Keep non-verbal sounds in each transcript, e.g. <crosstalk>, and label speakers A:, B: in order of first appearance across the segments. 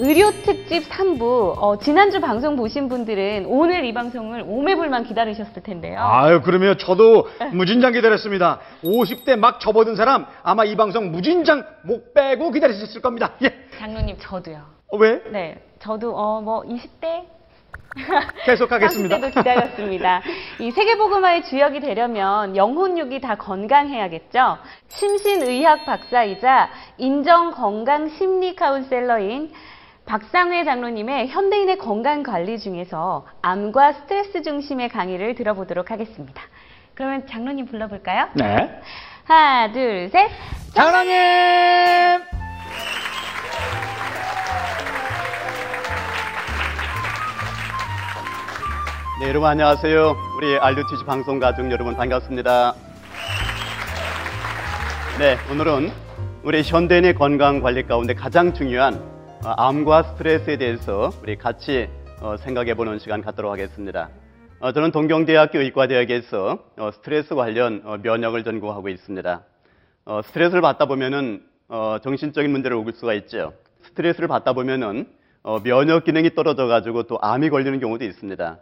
A: 의료 특집 3부. 어, 지난주 방송 보신 분들은 오늘 이 방송을 오매불만 기다리셨을 텐데요.
B: 아유, 그러면 저도 무진장 기다렸습니다. 50대 막 접어든 사람 아마 이 방송 무진장 목 빼고 기다리셨을 겁니다. 예.
A: 장로님, 저도요.
B: 어, 왜?
A: 네. 저도, 어, 뭐, 20대? <laughs>
B: 계속하겠습니다.
A: 30대도 기다렸습니다. 이 세계복음화의 주역이 되려면 영혼육이 다 건강해야겠죠. 심신의학 박사이자 인정 건강 심리 카운셀러인 박상회 장로님의 현대인의 건강 관리 중에서 암과 스트레스 중심의 강의를 들어보도록 하겠습니다. 그러면 장로님 불러볼까요?
B: 네.
A: 하나, 둘, 셋.
B: 장로님!
C: 네, 여러분 안녕하세요. 우리 알류티지 방송 가족 여러분 반갑습니다. 네, 오늘은 우리 현대인의 건강 관리 가운데 가장 중요한 어, 암과 스트레스에 대해서 우리 같이 어, 생각해 보는 시간 갖도록 하겠습니다. 어, 저는 동경대학교 의과대학에서 어, 스트레스 관련 어, 면역을 전공하고 있습니다. 어, 스트레스를 받다 보면은 어, 정신적인 문제를 오을 수가 있죠. 스트레스를 받다 보면은 어, 면역 기능이 떨어져 가지고 또 암이 걸리는 경우도 있습니다.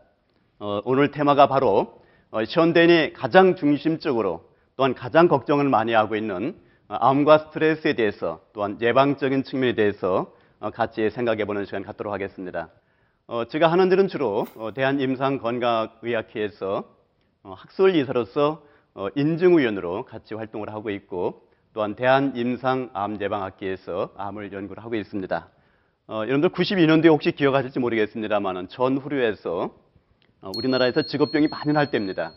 C: 어, 오늘 테마가 바로 어, 현대인이 가장 중심적으로 또한 가장 걱정을 많이 하고 있는 어, 암과 스트레스에 대해서 또한 예방적인 측면에 대해서 어, 같이 생각해 보는 시간 갖도록 하겠습니다. 어, 제가 하는 일은 주로 어, 대한임상건강의학회에서 어, 학술 이사로서 어, 인증위원으로 같이 활동을 하고 있고 또한 대한임상암예방학회에서 암을 연구를 하고 있습니다. 어, 여러분들 92년도에 혹시 기억하실지 모르겠습니다만 전후류에서 어, 우리나라에서 직업병이 많이 날 때입니다.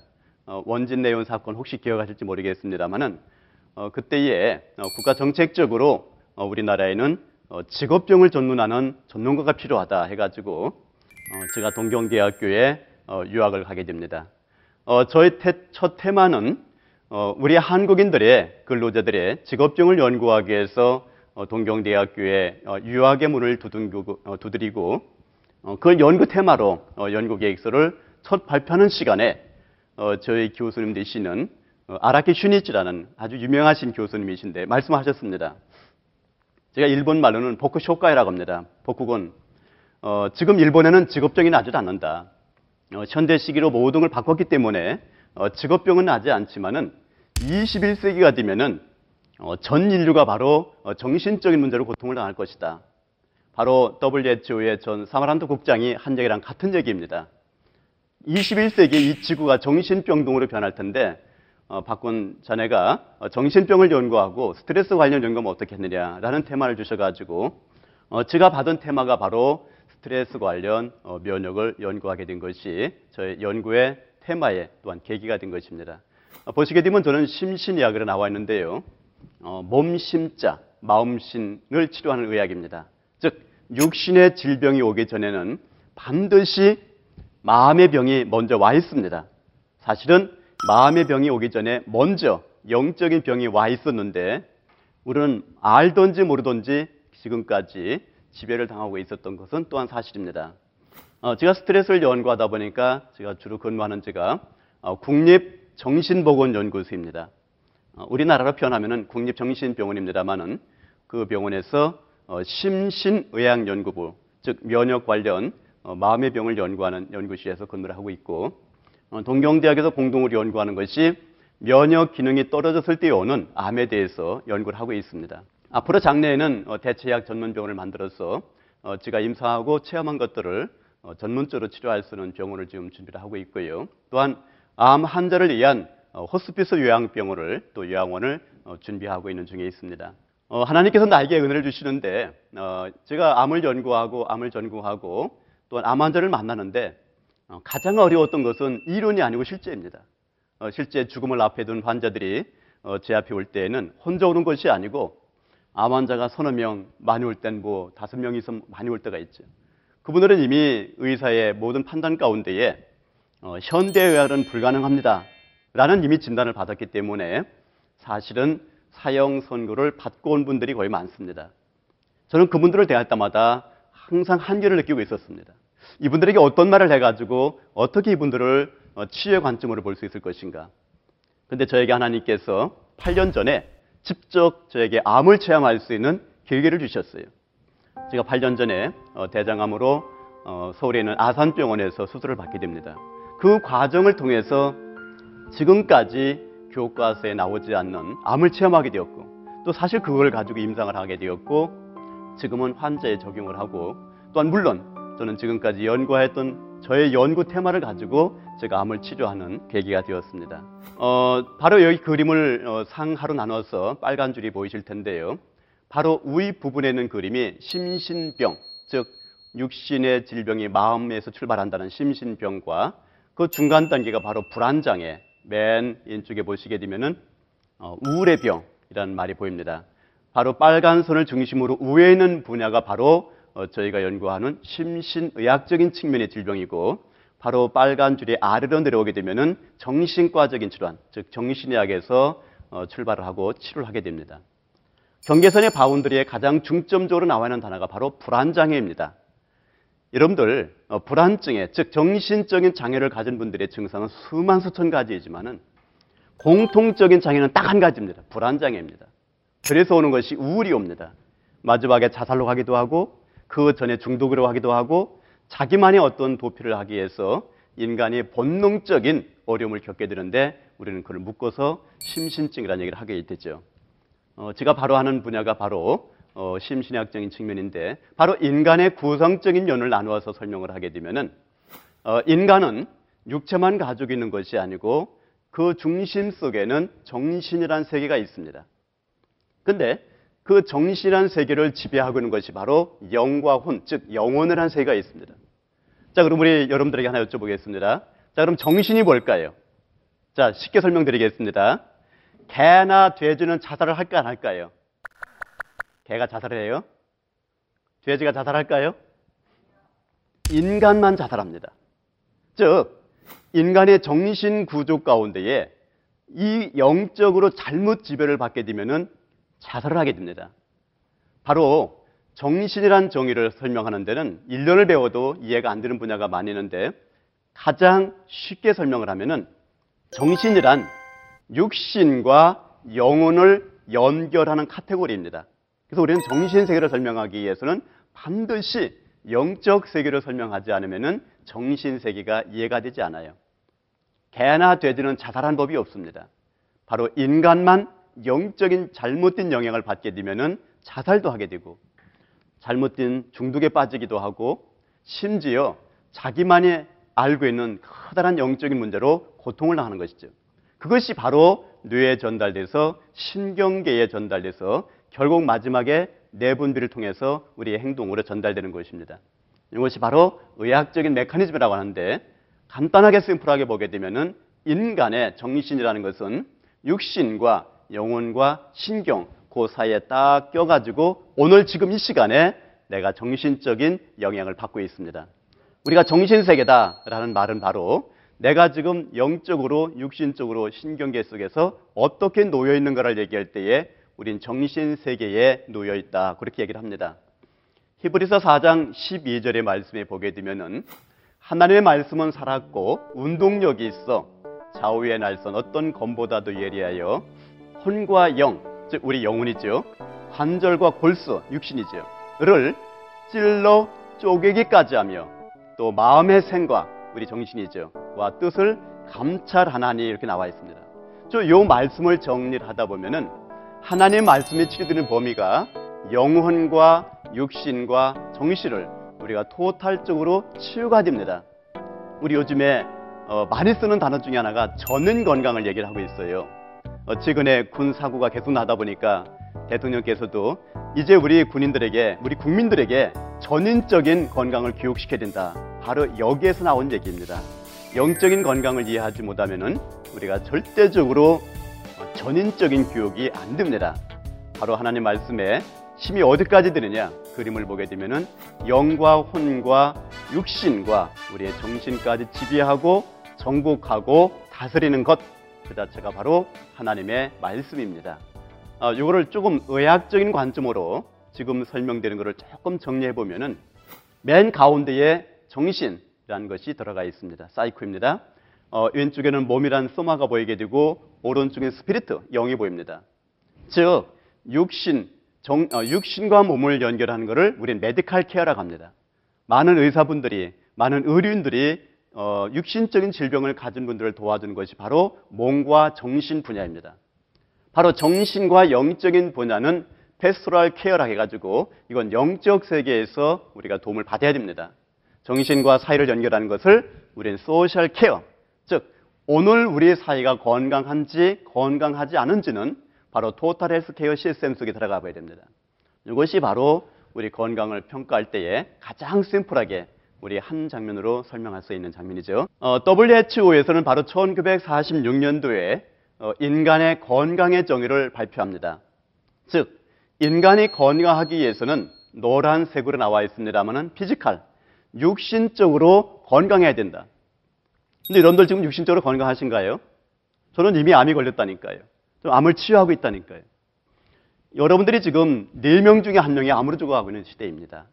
C: 어, 원진 내원 사건 혹시 기억하실지 모르겠습니다만은 어, 그때에 어, 국가 정책적으로 어, 우리나라에는 어, 직업병을 전문하는 전문가가 필요하다 해가지고 어, 제가 동경대학교에 어, 유학을 가게 됩니다. 어, 저의 태, 첫 테마는 어, 우리 한국인들의 근로자들의 직업병을 연구하기 위해서 어, 동경대학교에 어, 유학의 문을 어, 두드리고 어, 그걸 연구 테마로 어, 연구 계획서를 첫 발표하는 시간에 어, 저희 교수님 되시는 어, 아라키 슈니치라는 아주 유명하신 교수님이신데 말씀하셨습니다. 제가 일본 말로는 복구 쇼카이라고 합니다. 복구군. 어, 지금 일본에는 직업병이 나지 않는다. 어, 현대 시기로 모든 걸 바꿨기 때문에 어, 직업병은 나지 않지만은 21세기가 되면은 어, 전 인류가 바로 어, 정신적인 문제로 고통을 당할 것이다. 바로 WHO의 전 사마란토 국장이 한 얘기랑 같은 얘기입니다. 21세기 이 지구가 정신병동으로 변할 텐데 어, 박군 자네가 어, 정신병을 연구하고 스트레스 관련 연구하면 어떻겠느냐라는 테마를 주셔가지고 어, 제가 받은 테마가 바로 스트레스 관련 어, 면역을 연구하게 된 것이 저의 연구의 테마에 또한 계기가 된 것입니다. 어, 보시게 되면 저는 심신의학으로 나와 있는데요. 어, 몸, 심자, 마음, 신을 치료하는 의학입니다. 즉 육신의 질병이 오기 전에는 반드시 마음의 병이 먼저 와 있습니다. 사실은 마음의 병이 오기 전에 먼저 영적인 병이 와 있었는데 우리는 알던지 모르던지 지금까지 지배를 당하고 있었던 것은 또한 사실입니다. 어, 제가 스트레스를 연구하다 보니까 제가 주로 근무하는 제가 어, 국립정신보건연구소입니다. 어, 우리나라로 표현하면 국립정신병원입니다만은 그 병원에서 어, 심신의학연구부, 즉 면역 관련 어, 마음의 병을 연구하는 연구실에서 근무를 하고 있고 어, 동경대학에서 공동으로 연구하는 것이 면역 기능이 떨어졌을 때 오는 암에 대해서 연구를 하고 있습니다. 앞으로 장래에는 어, 대체약 전문병원을 만들어서 어, 제가 임상하고 체험한 것들을 어, 전문적으로 치료할 수 있는 병원을 지금 준비를 하고 있고요. 또한 암 환자를 위한 어, 호스피스 요양병원을 또 요양원을 어, 준비하고 있는 중에 있습니다. 어, 하나님께서 나에게 은혜를 주시는데 어, 제가 암을 연구하고 암을 전공하고 또한 암 환자를 만나는데 어, 가장 어려웠던 것은 이론이 아니고 실제입니다. 어, 실제 죽음을 앞에 둔 환자들이 어, 제 앞에 올 때에는 혼자 오는 것이 아니고 암 환자가 서너 명, 많이 올 땐 뭐 다섯 명이서 많이 올 때가 있죠. 그분들은 이미 의사의 모든 판단 가운데에 어, 현대의학은 불가능합니다. 라는 이미 진단을 받았기 때문에 사실은 사형 선고를 받고 온 분들이 거의 많습니다. 저는 그분들을 대할 때마다 항상 한계를 느끼고 있었습니다. 이분들에게 어떤 말을 해가지고 어떻게 이분들을 어, 치유의 관점으로 볼 수 있을 것인가. 근데 저에게 하나님께서 8년 전에 직접 저에게 암을 체험할 수 있는 계기를 주셨어요. 제가 8년 전에 어, 대장암으로 어, 서울에 있는 아산병원에서 수술을 받게 됩니다. 그 과정을 통해서 지금까지 교과서에 나오지 않는 암을 체험하게 되었고 또 사실 그걸 가지고 임상을 하게 되었고 지금은 환자에 적용을 하고 또한 물론 저는 지금까지 연구했던 저의 연구 테마를 가지고 제가 암을 치료하는 계기가 되었습니다. 어, 바로 여기 그림을 어, 상하로 나눠서 빨간 줄이 보이실 텐데요. 바로 위 부분에 있는 그림이 심신병, 즉 육신의 질병이 마음에서 출발한다는 심신병과 그 중간 단계가 바로 불안장애, 맨 왼쪽에 보시게 되면은 어, 우울의 병이라는 말이 보입니다. 바로 빨간 선을 중심으로 위에 있는 분야가 바로 어, 저희가 연구하는 심신의학적인 측면의 질병이고 바로 빨간 줄이 아래로 내려오게 되면은 정신과적인 질환, 즉 정신의학에서 어, 출발을 하고 치료를 하게 됩니다. 경계선의 바운드리에 가장 중점적으로 나와 있는 단어가 바로 불안장애입니다. 여러분들 어, 불안증에 즉 정신적인 장애를 가진 분들의 증상은 수만 수천 가지이지만은 공통적인 장애는 딱 한 가지입니다. 불안장애입니다. 그래서 오는 것이 우울이 옵니다. 마지막에 자살로 가기도 하고 그 전에 중독으로 가기도 하고 자기만의 어떤 도피를 하기 위해서 인간이 본능적인 어려움을 겪게 되는데 우리는 그걸 묶어서 심신증이라는 얘기를 하게 되죠. 어, 제가 바로 하는 분야가 바로 어, 심신학적인 측면인데 바로 인간의 구성적인 면을 나누어서 설명을 하게 되면은 어, 인간은 육체만 가지고 있는 것이 아니고 그 중심 속에는 정신이란 세계가 있습니다. 근데 그 정신이란 세계를 지배하고 있는 것이 바로 영과 혼, 즉 영혼을 한 세계가 있습니다. 자, 그럼 우리 여러분들에게 하나 여쭤보겠습니다. 자, 그럼 정신이 뭘까요? 자, 쉽게 설명드리겠습니다. 개나 돼지는 자살을 할까 안 할까요? 개가 자살을 해요? 돼지가 자살할까요? 인간만 자살합니다. 즉, 인간의 정신 구조 가운데에 이 영적으로 잘못 지배를 받게 되면은 자살을 하게 됩니다. 바로 정신이란 정의를 설명하는 데는 1년을 배워도 이해가 안 되는 분야가 많이 있는데 가장 쉽게 설명을 하면은 정신이란 육신과 영혼을 연결하는 카테고리입니다. 그래서 우리는 정신 세계를 설명하기 위해서는 반드시 영적 세계를 설명하지 않으면 정신 세계가 이해가 되지 않아요. 개나 돼지는 자살한 법이 없습니다. 바로 인간만 영적인 잘못된 영향을 받게 되면은 자살도 하게 되고 잘못된 중독에 빠지기도 하고 심지어 자기만이 알고 있는 커다란 영적인 문제로 고통을 당하는 것이죠. 그것이 바로 뇌에 전달돼서 신경계에 전달돼서 결국 마지막에 내분비를 통해서 우리의 행동으로 전달되는 것입니다. 이것이 바로 의학적인 메커니즘이라고 하는데 간단하게 심플하게 보게 되면은 인간의 정신이라는 것은 육신과 영혼과 신경 그 사이에 딱 껴가지고 오늘 지금 이 시간에 내가 정신적인 영향을 받고 있습니다. 우리가 정신세계다라는 말은 바로 내가 지금 영적으로 육신적으로 신경계 속에서 어떻게 놓여 있는가를 얘기할 때에 우린 정신세계에 놓여 있다 그렇게 얘기를 합니다. 히브리서 4장 12절의 말씀에 보게 되면은 하나님의 말씀은 살았고 운동력이 있어 좌우의 날선 어떤 검보다도 예리하여 혼과 영, 즉 우리 영혼이죠. 관절과 골수, 육신이죠. 를 찔러 쪼개기까지 하며 또 마음의 생각, 우리 정신이죠. 와 뜻을 감찰하나니 이렇게 나와 있습니다. 저 요 말씀을 정리를 하다 보면은 하나님 말씀에 치료되는 범위가 영혼과 육신과 정신을 우리가 토탈적으로 치유가 됩니다. 우리 요즘에 어, 많이 쓰는 단어 중에 하나가 전은 건강을 얘기를 하고 있어요. 어, 최근에 군 사고가 계속 나다 보니까 대통령께서도 이제 우리 군인들에게, 우리 국민들에게 전인적인 건강을 교육시켜야 된다. 바로 여기에서 나온 얘기입니다. 영적인 건강을 이해하지 못하면 우리가 절대적으로 전인적인 교육이 안 됩니다. 바로 하나님 말씀에 힘이 어디까지 드느냐 그림을 보게 되면은 영과 혼과 육신과 우리의 정신까지 지배하고 정복하고 다스리는 것 그 자체가 바로 하나님의 말씀입니다. 아, 이거를 조금 의학적인 관점으로 지금 설명되는 것을 조금 정리해 보면은 맨 가운데에 정신이라는 것이 들어가 있습니다. 사이코입니다. 어, 왼쪽에는 몸이란 soma가 보이게 되고 오른쪽에 spirit, 영이 보입니다. 즉 육신, 정, 어, 육신과 몸을 연결하는 것을 우리는 메디칼 케어라고 합니다. 많은 의사분들이, 많은 의료인들이 어, 육신적인 질병을 가진 분들을 도와주는 것이 바로 몸과 정신 분야입니다. 바로 정신과 영적인 분야는 pastoral care라 해가지고 이건 영적 세계에서 우리가 도움을 받아야 됩니다. 정신과 사회를 연결하는 것을 우리는 social care, 즉 오늘 우리의 사회가 건강한지 건강하지 않은지는 바로 total health care system 속에 들어가 봐야 됩니다. 이것이 바로 우리 건강을 평가할 때에 가장 심플하게 우리 한 장면으로 설명할 수 있는 장면이죠. 어, WHO에서는 바로 1946년도에 어, 인간의 건강의 정의를 발표합니다. 즉, 인간이 건강하기 위해서는 노란색으로 나와 있습니다만은 physical, 육신적으로 건강해야 된다. 근데 여러분들 지금 육신적으로 건강하신가요? 저는 이미 암이 걸렸다니까요. 좀 암을 치유하고 있다니까요. 여러분들이 지금 4명 중에 한 명이 암으로 죽어가고 있는 시대입니다.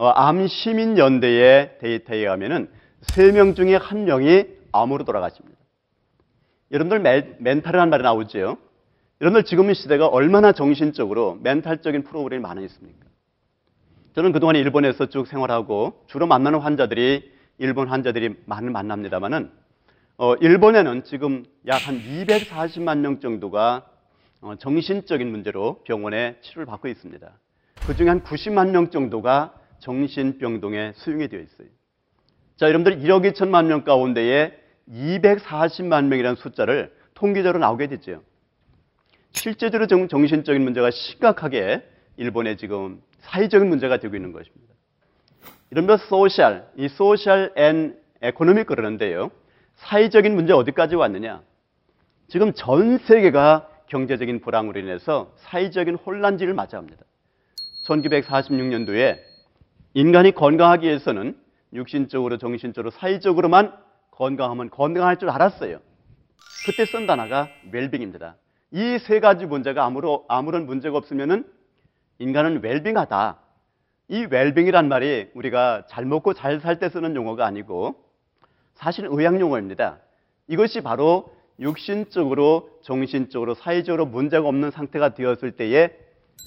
C: 어, 암 시민 연대의 데이터에 의하면은 3명 중에 한 명이 암으로 돌아가십니다. 여러분들 men, mental이라는 말이 나오죠. 여러분들 지금 이 시대가 얼마나 정신적으로 mental적인 프로그램이 많아 있습니까? 저는 그동안 일본에서 쭉 생활하고 주로 만나는 환자들이 일본 환자들이 많이 만납니다만은 어, 일본에는 지금 약 한 240만 명 정도가 어, 정신적인 문제로 병원에 치료를 받고 있습니다. 그 중에 한 90만 명 정도가 정신병동에 수용이 되어 있어요. 자, 여러분들 1억 2천만 명 가운데에 240만 명이라는 숫자를 통계적으로 나오게 됐죠. 실제적으로 정, 정신적인 문제가 심각하게 일본에 지금 사회적인 문제가 되고 있는 것입니다. 이른바 social, 이 social and economic 그러는데요. 사회적인 문제 어디까지 왔느냐? 지금 전 세계가 경제적인 불황으로 인해서 사회적인 혼란기를 맞이합니다. 1946년도에 인간이 건강하기 위해서는 육신적으로, 정신적으로, 사회적으로만 건강하면 건강할 줄 알았어요. 그때 쓴 단어가 웰빙입니다. 이 세 가지 문제가 아무런, 아무런 문제가 없으면은 인간은 웰빙하다. 이 웰빙이란 말이 우리가 잘 먹고 잘 살 때 쓰는 용어가 아니고 사실은 의학 용어입니다. 이것이 바로 육신적으로, 정신적으로, 사회적으로 문제가 없는 상태가 되었을 때에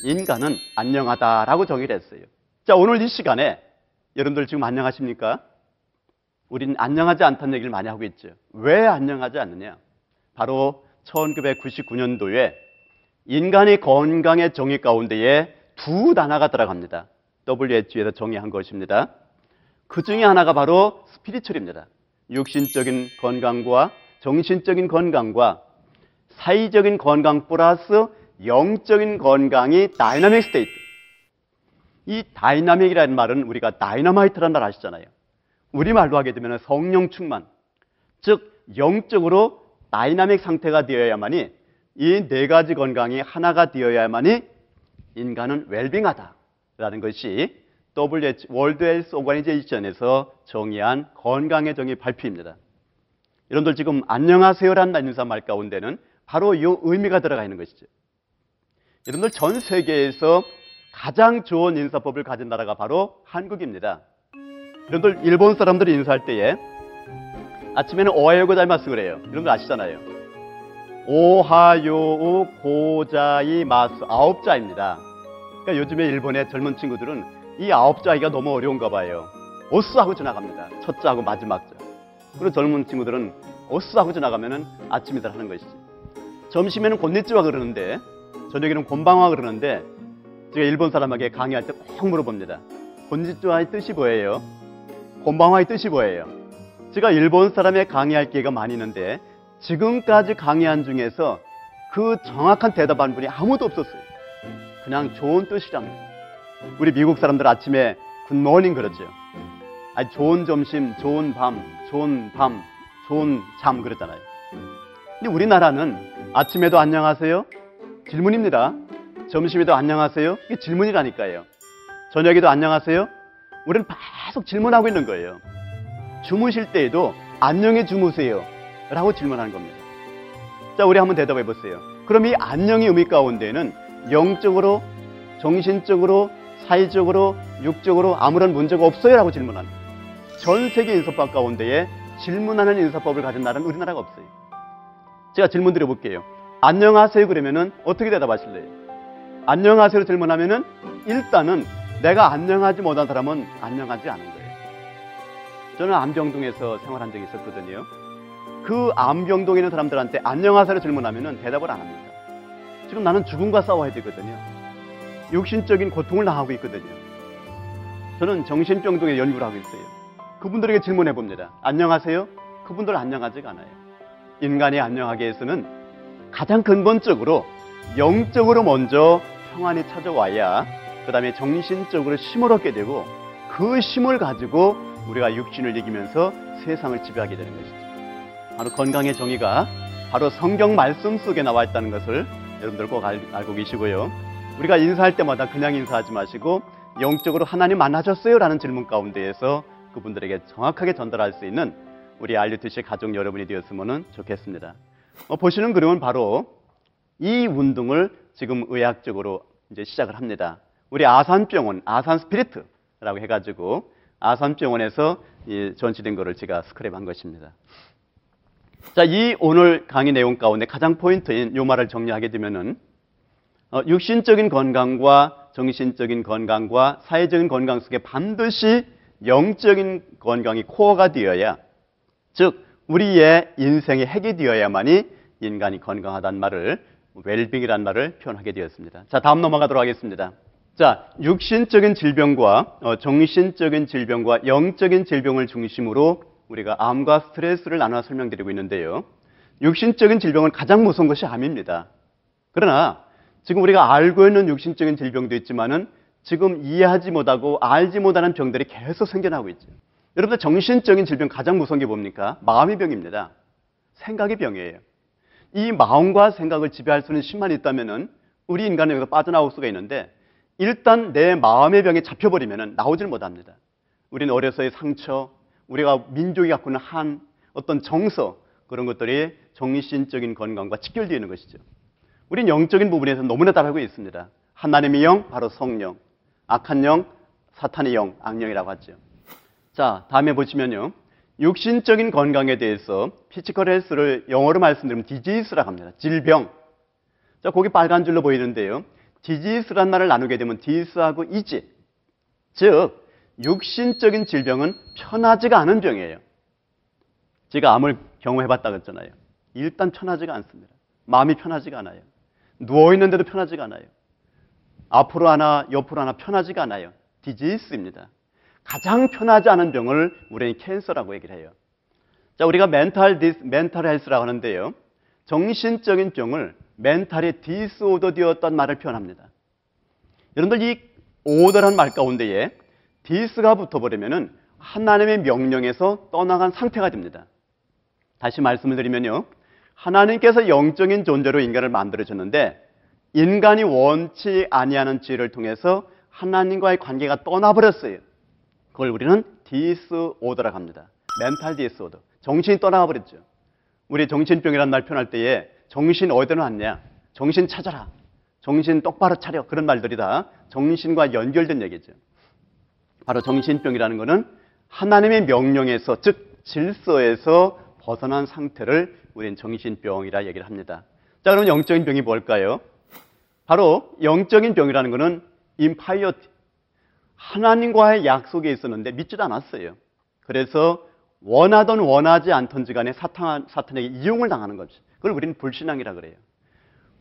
C: 인간은 안녕하다라고 정의를 했어요. 자, 오늘 이 시간에 여러분들 지금 안녕하십니까? 우리는 안녕하지 않다는 얘기를 많이 하고 있죠. 왜 안녕하지 않느냐? 바로 1999년도에 인간의 건강의 정의 가운데에 두 단어가 들어갑니다. WHO에서 정의한 것입니다. 그 중에 하나가 바로 spiritual입니다. 육신적인 건강과 정신적인 건강과 사회적인 건강 플러스 영적인 건강이 dynamic state. 이 dynamic이라는 말은 우리가 다이너마이트라는 말 아시잖아요. 우리말로 하게 되면 성령 충만. 즉, 영적으로 다이나믹 상태가 되어야만이 이 네 가지 건강이 하나가 되어야만이 인간은 웰빙하다라는 것이 WH 월드 헬스 오가니제이션에서 정의한 건강의 정의 발표입니다. 여러분들 지금 안녕하세요라는 인사 말 가운데는 바로 이 의미가 들어가 있는 것이죠. 여러분들 전 세계에서 가장 좋은 인사법을 가진 나라가 바로 한국입니다. 여러분들 일본 사람들이 인사할 때에 아침에는 오하요 고자이마스 그래요. 이런 거 아시잖아요. 오하요 고자이 마스 아홉 자입니다. 그러니까 요즘에 일본의 젊은 친구들은 이 아홉 자이가 너무 어려운가 봐요. 오스 하고 지나갑니다. 첫 자하고 마지막 자. 그리고 젊은 친구들은 오스 하고 지나가면은 아침이다 하는 것이지. 점심에는 곤니찌와 그러는데 저녁에는 곤방와 그러는데 제가 일본 사람에게 강의할 때 꼭 물어봅니다. 곤니찌와의 뜻이 뭐예요? 곤방와의 뜻이 뭐예요? 제가 일본 사람의 강의할 기회가 많이 있는데 지금까지 강의한 중에서 그 정확한 대답한 분이 아무도 없었어요. 그냥 좋은 뜻이랍니다. 우리 미국 사람들 아침에 굿모닝 그러죠. 아니 좋은 점심, 좋은 밤, 좋은 밤, 좋은 잠 그러잖아요. 근데 우리나라는 아침에도 안녕하세요? 질문입니다. 점심에도 안녕하세요? 이게 질문이라니까요. 저녁에도 안녕하세요? 우리는 계속 질문하고 있는 거예요. 주무실 때에도 안녕히 주무세요. 라고 질문하는 겁니다. 자, 우리 한번 대답해 보세요. 그럼 이 안녕의 의미 가운데는 영적으로, 정신적으로, 사회적으로, 육적으로 아무런 문제가 없어요? 라고 질문합니다. 전 세계 인사법 가운데에 질문하는 인사법을 가진 나라는 우리나라가 없어요. 제가 질문 드려볼게요. 안녕하세요 그러면은 어떻게 대답하실래요? 안녕하세요 질문하면은 일단은 내가 안녕하지 못한 사람은 안녕하지 않은 거예요. 저는 암병동에서 생활한 적이 있었거든요. 그 암병동에 있는 사람들한테 안녕하세요 질문하면은 대답을 안 합니다. 지금 나는 죽음과 싸워야 되거든요. 육신적인 고통을 당하고 있거든요. 저는 정신병동에 연구를 하고 있어요. 그분들에게 질문해 봅니다. 안녕하세요? 그분들 안녕하지가 않아요. 인간이 안녕하게 해서는 가장 근본적으로 영적으로 먼저 평안이 찾아와야 그 다음에 정신적으로 힘을 얻게 되고 그 힘을 가지고 우리가 육신을 이기면서 세상을 지배하게 되는 것이죠. 바로 건강의 정의가 바로 성경 말씀 속에 나와 있다는 것을 여러분들 꼭 알, 알고 계시고요. 우리가 인사할 때마다 그냥 인사하지 마시고 영적으로 하나님 만나셨어요? 라는 질문 가운데에서 그분들에게 정확하게 전달할 수 있는 우리 알류티시 가족 여러분이 되었으면 좋겠습니다. 어, 보시는 그림은 바로 이 운동을 지금 의학적으로 이제 시작을 합니다. 우리 아산병원, 아산 스피리트라고 해가지고 아산병원에서 이 전시된 거를 제가 스크랩한 것입니다. 자, 이 오늘 강의 내용 가운데 가장 포인트인 요 말을 정리하게 되면은 어, 육신적인 건강과 정신적인 건강과 사회적인 건강 속에 반드시 영적인 건강이 코어가 되어야 즉 우리의 인생의 핵이 되어야만이 인간이 건강하다는 말을 웰빙이라는 말을 표현하게 되었습니다. 자, 다음 넘어가도록 하겠습니다. 자, 육신적인 질병과 어, 정신적인 질병과 영적인 질병을 중심으로 우리가 암과 스트레스를 나눠 설명드리고 있는데요. 육신적인 질병은 가장 무서운 것이 암입니다. 그러나 지금 우리가 알고 있는 육신적인 질병도 있지만은 지금 이해하지 못하고 알지 못하는 병들이 계속 생겨나고 있죠. 여러분들 정신적인 질병 가장 무서운 게 뭡니까? 마음의 병입니다. 생각의 병이에요. 이 마음과 생각을 지배할 수 있는 힘만 있다면은 우리 인간은 여기서 빠져나올 수가 있는데 일단 내 마음의 병에 잡혀버리면은 나오질 못합니다. 우리는 어려서의 상처, 우리가 민족이 갖고 있는 한 어떤 정서 그런 것들이 정신적인 건강과 직결되어 있는 것이죠. 우리는 영적인 부분에서 너무나 잘 알고 있습니다. 하나님의 영, 바로 성령. 악한 영, 사탄의 영, 악령이라고 하죠. 자, 다음에 보시면요. 육신적인 건강에 대해서 physical health를 영어로 말씀드리면 disease라고 합니다. 질병. 자, 거기 빨간 줄로 보이는데요. disease란 말을 나누게 되면 dis하고 ease. 즉, 육신적인 질병은 편하지가 않은 병이에요. 제가 암을 경험해봤다 그랬잖아요. 일단 편하지가 않습니다. 마음이 편하지가 않아요. 누워있는데도 편하지가 않아요. 앞으로 하나, 옆으로 하나 편하지가 않아요. disease입니다. 가장 편하지 않은 병을 우리는 cancer라고 얘기를 해요. 자, 우리가 mental dis, mental health라고 하는데요. 정신적인 병을 mental이 disorder 되었던 말을 표현합니다. 여러분들 이 order란 말 가운데에 dis가 붙어버리면은 하나님의 명령에서 떠나간 상태가 됩니다. 다시 말씀을 드리면요. 하나님께서 영적인 존재로 인간을 만들어줬는데 인간이 원치 아니하는 죄를 통해서 하나님과의 관계가 떠나버렸어요. 그걸 우리는 disorder라고 합니다. mental disorder. 정신이 떠나가 버렸죠. 우리 정신병이라는 말 표현할 때에 정신 어디로 왔냐? 정신 찾아라. 정신 똑바로 차려. 그런 말들이 다 정신과 연결된 얘기죠. 바로 정신병이라는 것은 하나님의 명령에서 즉 질서에서 벗어난 상태를 우리는 정신병이라 얘기를 합니다. 자, 그럼 영적인 병이 뭘까요? 바로 영적인 병이라는 것은 impiety. 하나님과의 약속에 있었는데 믿지도 않았어요. 그래서 원하던 원하지 않던지 간에 사탄, 사탄에게 이용을 당하는 거죠. 그걸 우리는 불신앙이라 그래요.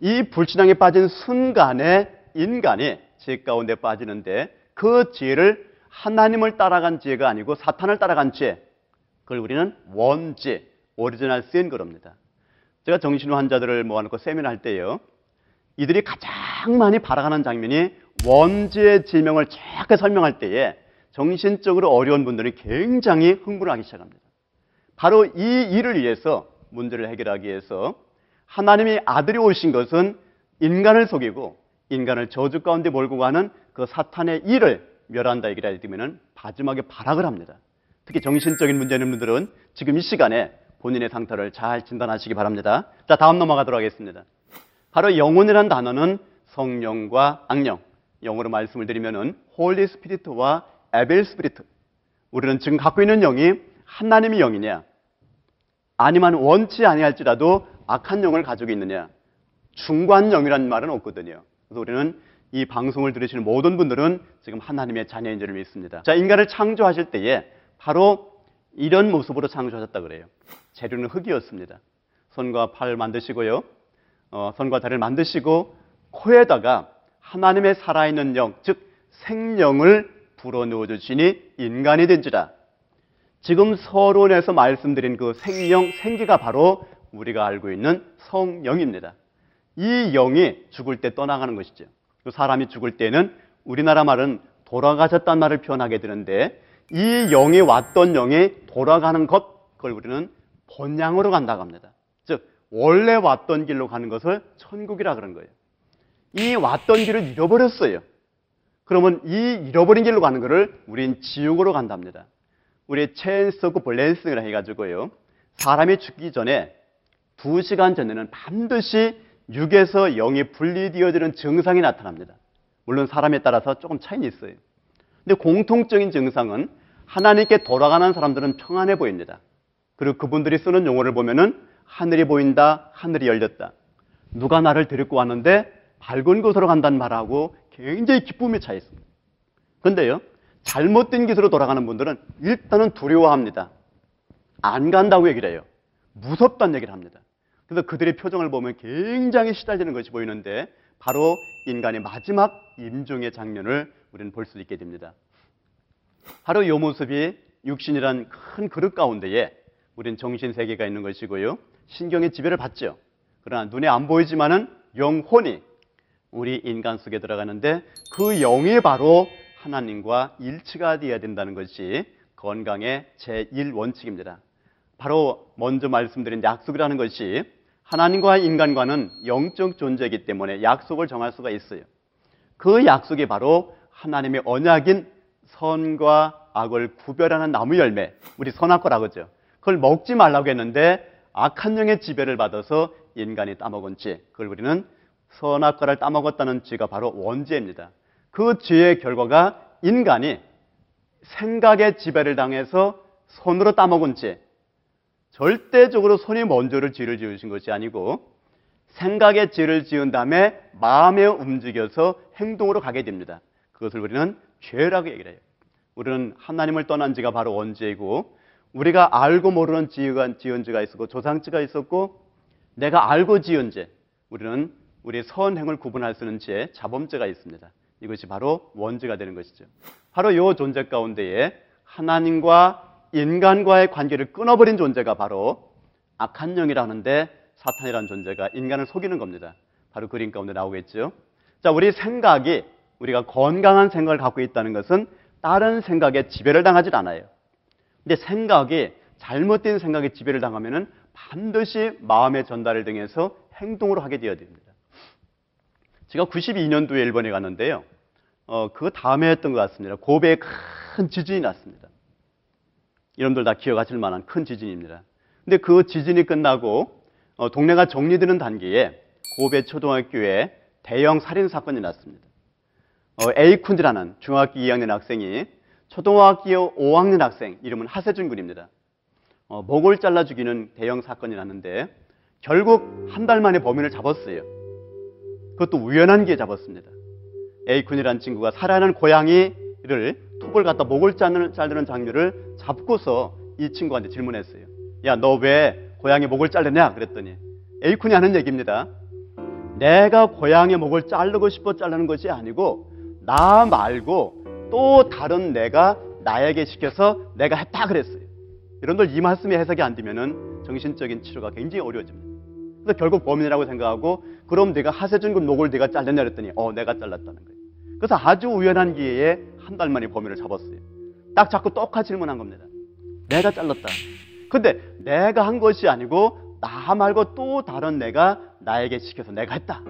C: 이 불신앙에 빠진 순간에 인간이 죄 가운데 빠지는데 그 죄를 하나님을 따라간 죄가 아니고 사탄을 따라간 죄. 그걸 우리는 원죄, original sin 그럽니다. 제가 정신 환자들을 모아놓고 세미나 할 때요. 이들이 가장 많이 바라가는 장면이 원죄의 지명을 정확하게 설명할 때에 정신적으로 어려운 분들이 굉장히 흥분하기 시작합니다. 바로 이 일을 위해서 문제를 해결하기 위해서 하나님이 아들이 오신 것은 인간을 속이고 인간을 저주 가운데 몰고 가는 그 사탄의 일을 멸한다 얘기를 하면 마지막에 발악을 합니다. 특히 정신적인 문제 있는 분들은 지금 이 시간에 본인의 상태를 잘 진단하시기 바랍니다. 자, 다음 넘어가도록 하겠습니다. 바로 영혼이라는 단어는 성령과 악령, 영어로 말씀을 드리면은 Holy Spirit와 evil spirit. 우리는 지금 갖고 있는 영이 하나님의 영이냐, 아니면 원치 아니할지라도 악한 영을 가지고 있느냐. 중간영이라는 말은 없거든요. 그래서 우리는 이 방송을 들으시는 모든 분들은 지금 하나님의 자녀인 줄을 믿습니다. 자, 인간을 창조하실 때에 바로 이런 모습으로 창조하셨다 그래요. 재료는 흙이었습니다. 손과 팔 만드시고요. 어, 손과 다리를 만드시고 코에다가 하나님의 살아있는 영, 즉 생명을 불어넣어 주시니 인간이 된지라. 지금 서론에서 말씀드린 그 생명, 생기가 바로 우리가 알고 있는 성령입니다. 이 영이 죽을 때 떠나가는 것이죠. 그 사람이 죽을 때는 우리나라 말은 돌아가셨다는 말을 표현하게 되는데 이 영이 왔던 영이 돌아가는 것, 그걸 우리는 본향으로 간다고 합니다. 즉, 원래 왔던 길로 가는 것을 천국이라 그런 거예요. 이 왔던 길을 잃어버렸어요. 그러면 이 잃어버린 길로 가는 것을 우린 지옥으로 간답니다. 우리 체인스 오브 블렌싱을 해가지고요. 사람이 죽기 전에 두 시간 전에는 반드시 육에서 영이 분리되어지는 증상이 나타납니다. 물론 사람에 따라서 조금 차이는 있어요. 근데 공통적인 증상은 하나님께 돌아가는 사람들은 평안해 보입니다. 그리고 그분들이 쓰는 용어를 보면은 하늘이 보인다, 하늘이 열렸다. 누가 나를 데리고 왔는데 밝은 곳으로 간다는 말하고 굉장히 기쁨이 차 있습니다. 근데요, 잘못된 길으로 돌아가는 분들은 일단은 두려워합니다. 안 간다고 얘기를 해요. 무섭다는 얘기를 합니다. 그래서 그들의 표정을 보면 굉장히 시달리는 것이 보이는데 바로 인간의 마지막 임종의 장면을 우리는 볼 수 있게 됩니다. 바로 이 모습이 육신이란 큰 그릇 가운데에 우리는 정신 세계가 있는 것이고요. 신경의 지배를 받죠. 그러나 눈에 안 보이지만은 영혼이 우리 인간 속에 들어가는데 그 영이 바로 하나님과 일치가 되어야 된다는 것이 건강의 제1원칙입니다. 바로 먼저 말씀드린 약속이라는 것이 하나님과 인간과는 영적 존재이기 때문에 약속을 정할 수가 있어요. 그 약속이 바로 하나님의 언약인 선과 악을 구별하는 나무 열매, 우리 선악과라고 하죠. 그걸 먹지 말라고 했는데 악한 영의 지배를 받아서 인간이 따먹은 죄, 그걸 우리는 선악과를 따먹었다는 죄가 바로 원죄입니다. 그 죄의 결과가 인간이 생각의 지배를 당해서 손으로 따먹은 죄, 절대적으로 손이 먼저를 죄를 지으신 것이 아니고 생각의 죄를 지은 다음에 마음에 움직여서 행동으로 가게 됩니다. 그것을 우리는 죄라고 얘기를 해요. 우리는 하나님을 떠난 지가 바로 원죄이고 우리가 알고 모르는 지은, 지은 죄가 있었고 조상죄가 있었고 내가 알고 지은 죄 우리는 우리의 선행을 구분할 수 있는 죄 자범죄가 있습니다. 이것이 바로 원죄가 되는 것이죠. 바로 이 존재 가운데에 하나님과 인간과의 관계를 끊어버린 존재가 바로 악한 영이라 하는데 사탄이라는 존재가 인간을 속이는 겁니다. 바로 그림 가운데 나오겠죠. 자, 우리 생각이 우리가 건강한 생각을 갖고 있다는 것은 다른 생각에 지배를 당하지 않아요. 근데 생각이 잘못된 생각에 지배를 당하면은 반드시 마음의 전달을 통해서 행동으로 하게 되어야 됩니다. 제가 92년도에 일본에 갔는데요. 어, 그 다음에 했던 것 같습니다. 고베에 큰 지진이 났습니다. 여러분들 다 기억하실 만한 큰 지진입니다. 근데 그 지진이 끝나고 어, 동네가 정리되는 단계에 고베 초등학교에 대형 살인 사건이 났습니다. 어, 에이쿤이라는 중학교 2학년 학생이 초등학교 5학년 학생 이름은 하세준 군입니다. 어, 목을 잘라 죽이는 대형 사건이 났는데 결국 한 달 만에 범인을 잡았어요. 그것도 우연한 기회에 잡았습니다. 에이쿤이라는 친구가 살아있는 고양이를 톱을 갖다 목을 자르는, 자르는 장면을 잡고서 이 친구한테 질문했어요. 야, 너 왜 고양이 목을 자르냐? 그랬더니 에이쿤이 하는 얘기입니다. 내가 고양이 목을 자르고 싶어 자르는 것이 아니고 나 말고 또 다른 내가 나에게 시켜서 내가 했다 그랬어요. 여러분들 이 말씀이 해석이 안 되면은 정신적인 치료가 굉장히 어려워집니다. 그래서 결국 범인이라고 생각하고 그럼 내가 하세준 군 목을 내가 잘랐냐 그랬더니 어 내가 잘랐다는 거예요. 그래서 아주 우연한 기회에 한 달 만에 범인을 잡았어요. 딱 잡고 똑같이 질문한 겁니다. 내가 잘랐다. 근데 내가 한 것이 아니고 나 말고 또 다른 내가 나에게 시켜서 내가 했다.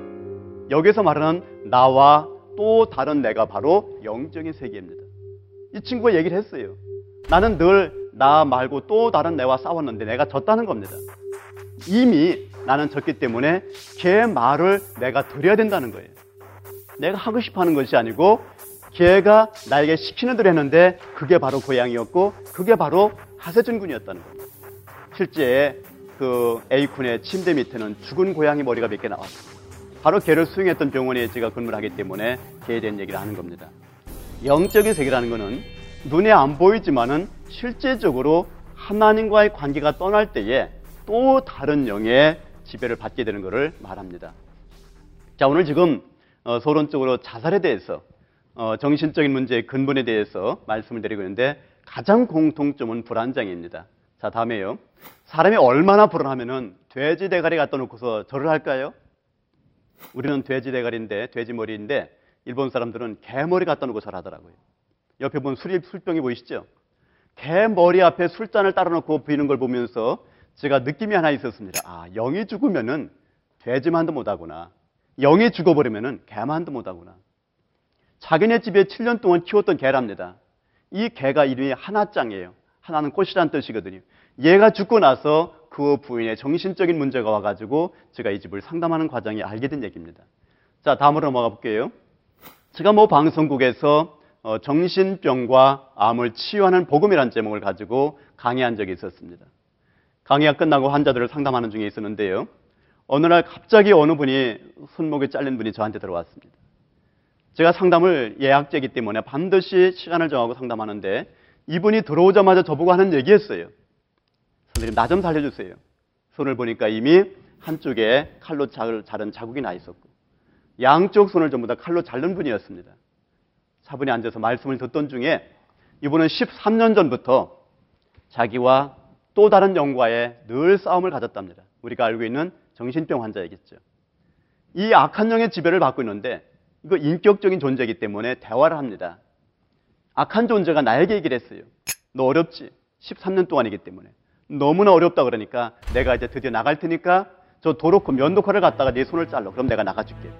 C: 여기서 말하는 나와 또 다른 내가 바로 영적인 세계입니다. 이 친구가 얘기를 했어요. 나는 늘 나 말고 또 다른 내와 싸웠는데 내가 졌다는 겁니다. 이미 나는 졌기 때문에 걔 말을 내가 들어야 된다는 거예요. 내가 하고 싶어 하는 것이 아니고 걔가 나에게 시키는 대로 했는데 그게 바로 고양이였고 그게 바로 하세준 군이었다는 겁니다. 실제 그 A군의 침대 밑에는 죽은 고양이 머리가 몇 개 나왔습니다. 바로 걔를 수행했던 병원에 제가 근무를 하기 때문에 걔에 대한 얘기를 하는 겁니다. 영적인 세계라는 것은 눈에 안 보이지만은 실제적으로 하나님과의 관계가 떠날 때에 또 다른 영의 지배를 받게 되는 것을 말합니다. 자, 오늘 지금 어, 서론적으로 자살에 대해서 어, 정신적인 문제의 근본에 대해서 말씀을 드리고 있는데 가장 공통점은 불안장애입니다. 자, 다음에요. 사람이 얼마나 불안하면은 돼지 대가리 갖다 놓고서 절을 할까요? 우리는 돼지 대가리인데 돼지 머리인데 일본 사람들은 개 머리 갖다 놓고 절하더라고요. 옆에 보면 술, 술병이 보이시죠? 개 머리 앞에 술잔을 따라 놓고 비는 걸 보면서 제가 느낌이 하나 있었습니다. 아, 영이 죽으면은 돼지만도 못하구나. 영이 죽어버리면은 개만도 못하구나. 자기네 집에 7년 동안 키웠던 개랍니다. 이 개가 이름이 하나짱이에요. 하나는 꽃이란 뜻이거든요. 얘가 죽고 나서 그 부인의 정신적인 문제가 와가지고 제가 이 집을 상담하는 과정에 알게 된 얘기입니다. 자, 다음으로 넘어가 볼게요. 제가 뭐 방송국에서 어, 정신병과 암을 치유하는 복음이라는 제목을 가지고 강의한 적이 있었습니다. 강의가 끝나고 환자들을 상담하는 중에 있었는데요. 어느 날 갑자기 어느 분이 손목이 잘린 분이 저한테 들어왔습니다. 제가 상담을 예약제이기 때문에 반드시 시간을 정하고 상담하는데 이분이 들어오자마자 저보고 하는 얘기였어요. 선생님, 나 좀 살려주세요. 손을 보니까 이미 한쪽에 칼로 자른 자국이 나 있었고, 양쪽 손을 전부 다 칼로 자른 분이었습니다. 차분히 앉아서 말씀을 듣던 중에 이분은 13년 전부터 자기와 또 다른 영과의 늘 싸움을 가졌답니다. 우리가 알고 있는 정신병 환자이겠죠. 이 악한 영의 지배를 받고 있는데 이거 인격적인 존재이기 때문에 대화를 합니다. 악한 존재가 나에게 얘기를 했어요. 너 어렵지? 13년 동안이기 때문에. 너무나 어렵다 그러니까 내가 이제 드디어 나갈 테니까 저 도로코 면도칼을 갖다가 네 손을 잘라. 그럼 내가 나가줄게.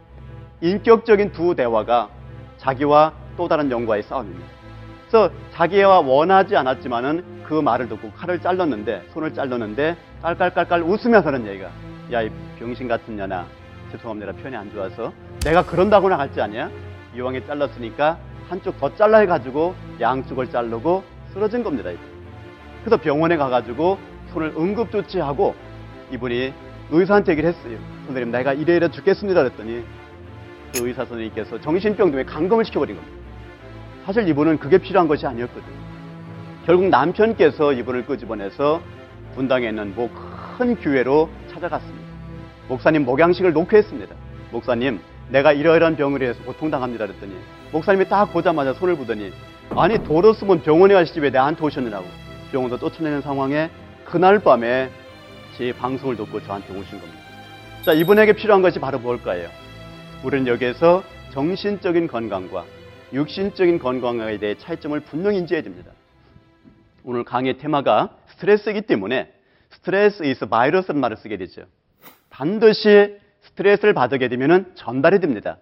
C: 인격적인 두 대화가 자기와 또 다른 영과의 싸움입니다. 그래서 자기와 원하지 않았지만은 그 말을 듣고 칼을 잘랐는데 손을 잘랐는데 깔깔깔깔 웃으면서는 얘기가 야 이 병신 같은 년아 죄송합니다 표현이 안 좋아서 내가 그런다고 나갈지 아니야 이왕에 잘랐으니까 한쪽 더 잘라 해가지고 양쪽을 자르고 쓰러진 겁니다. 이거. 그래서 병원에 가가지고 손을 응급조치하고 이분이 의사한테 얘기를 했어요. 선생님 내가 이래 이래 죽겠습니다 그랬더니 그 의사 선생님께서 정신병 때문에 감금을 시켜버린 겁니다. 사실 이분은 그게 필요한 것이 아니었거든요. 결국 남편께서 이분을 끄집어내서 분당에 있는 뭐 큰 교회로 찾아갔습니다. 목사님 목양식을 놓고 했습니다. 목사님 내가 이러이러한 병을 해서 고통당합니다 그랬더니 목사님이 딱 보자마자 손을 보더니 아니 도로 쓰면 병원에 가시지 왜 나한테 오셨느냐고 병원도 쫓아내는 상황에 그날 밤에 제 방송을 듣고 저한테 오신 겁니다. 자 이분에게 필요한 것이 바로 뭘까요? 우리는 여기에서 정신적인 건강과 육신적인 건강에 대해 차이점을 분명히 인지해야 됩니다. 오늘 강의 테마가 스트레스이기 때문에 스트레스 is 바이러스라는 말을 쓰게 되죠. 반드시 스트레스를 받게 되면 전달이 됩니다.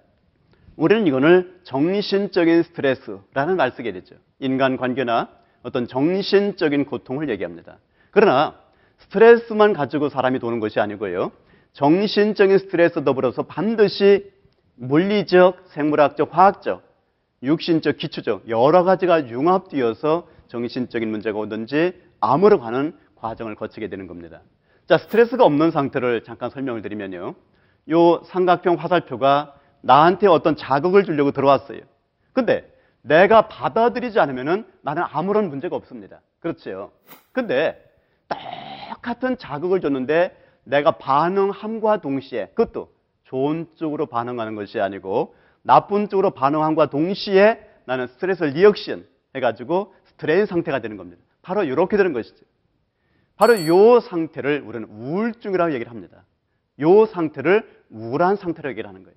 C: 우리는 이거를 정신적인 스트레스라는 말 쓰게 되죠. 인간 관계나 어떤 정신적인 고통을 얘기합니다. 그러나 스트레스만 가지고 사람이 도는 것이 아니고요. 정신적인 스트레스 더불어서 반드시 물리적, 생물학적, 화학적, 육신적, 기초적 여러 가지가 융합되어서 정신적인 문제가 오든지 암으로 가는 과정을 거치게 되는 겁니다. 자, 스트레스가 없는 상태를 잠깐 설명을 드리면요. 요 삼각형 화살표가 나한테 어떤 자극을 주려고 들어왔어요. 근데 내가 받아들이지 않으면은 나는 아무런 문제가 없습니다. 그렇죠. 근데 똑같은 자극을 줬는데 내가 반응함과 동시에 그것도 좋은 쪽으로 반응하는 것이 아니고 나쁜 쪽으로 반응함과 동시에 나는 stress reaction 해가지고 strain 상태가 되는 겁니다. 바로 이렇게 되는 것이죠. 바로 이 상태를 우리는 우울증이라고 얘기를 합니다. 이 상태를 우울한 상태라고 얘기를 하는 거예요.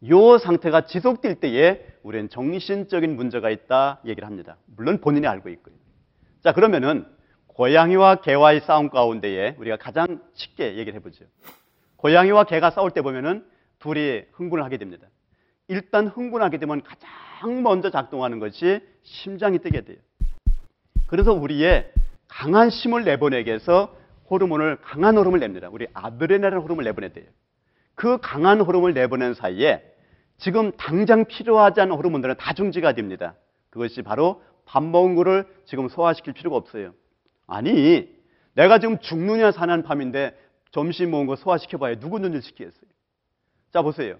C: 이 상태가 지속될 때에 우리는 정신적인 문제가 있다 얘기를 합니다. 물론 본인이 알고 있고요. 자, 그러면은 고양이와 개와의 싸움 가운데에 우리가 가장 쉽게 얘기를 해보죠. 고양이와 개가 싸울 때 보면은 둘이 흥분을 하게 됩니다. 일단 흥분하게 되면 가장 먼저 작동하는 것이 심장이 뛰게 돼요. 그래서 우리의 강한 힘을 내보내기 위해서 호르몬을 강한 호르몬을 냅니다. 우리 아드레날린 호르몬을 내보내야 돼요. 그 강한 호르몬을 내보낸 사이에 지금 당장 필요하지 않은 호르몬들은 다 중지가 됩니다. 그것이 바로 밥 먹은 거를 지금 소화시킬 필요가 없어요. 아니, 내가 지금 죽느냐 사는 밤인데 점심 먹은 거 소화시켜봐야 누구 눈을 시키겠어요? 자, 보세요.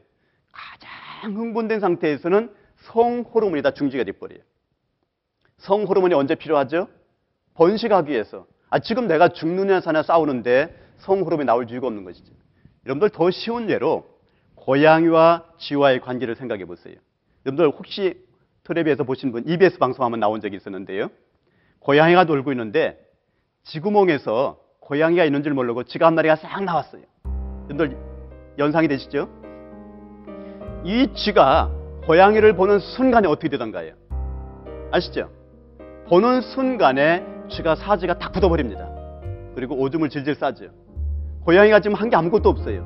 C: 가장 흥분된 상태에서는 성 호르몬이 다 중지가 돼버려요. 성 호르몬이 언제 필요하죠? 번식하기 위해서. 아, 지금 내가 죽느냐 사냐 싸우는데 성 호르몬이 나올 이유가 없는 것이죠. 여러분들 더 쉬운 예로 고양이와 쥐와의 관계를 생각해 보세요. 여러분들 혹시 텔레비에서 보신 분 EBS 방송 한번 나온 적이 있었는데요. 고양이가 놀고 있는데 쥐구멍에서 고양이가 있는 줄 모르고 쥐가 한 마리가 싹 나왔어요. 여러분들 연상이 되시죠? 이 쥐가 고양이를 보는 순간에 어떻게 되던가요? 아시죠? 보는 순간에 쥐가 사지가 딱 굳어버립니다. 그리고 오줌을 질질 싸죠. 고양이가 지금 한 게 아무것도 없어요.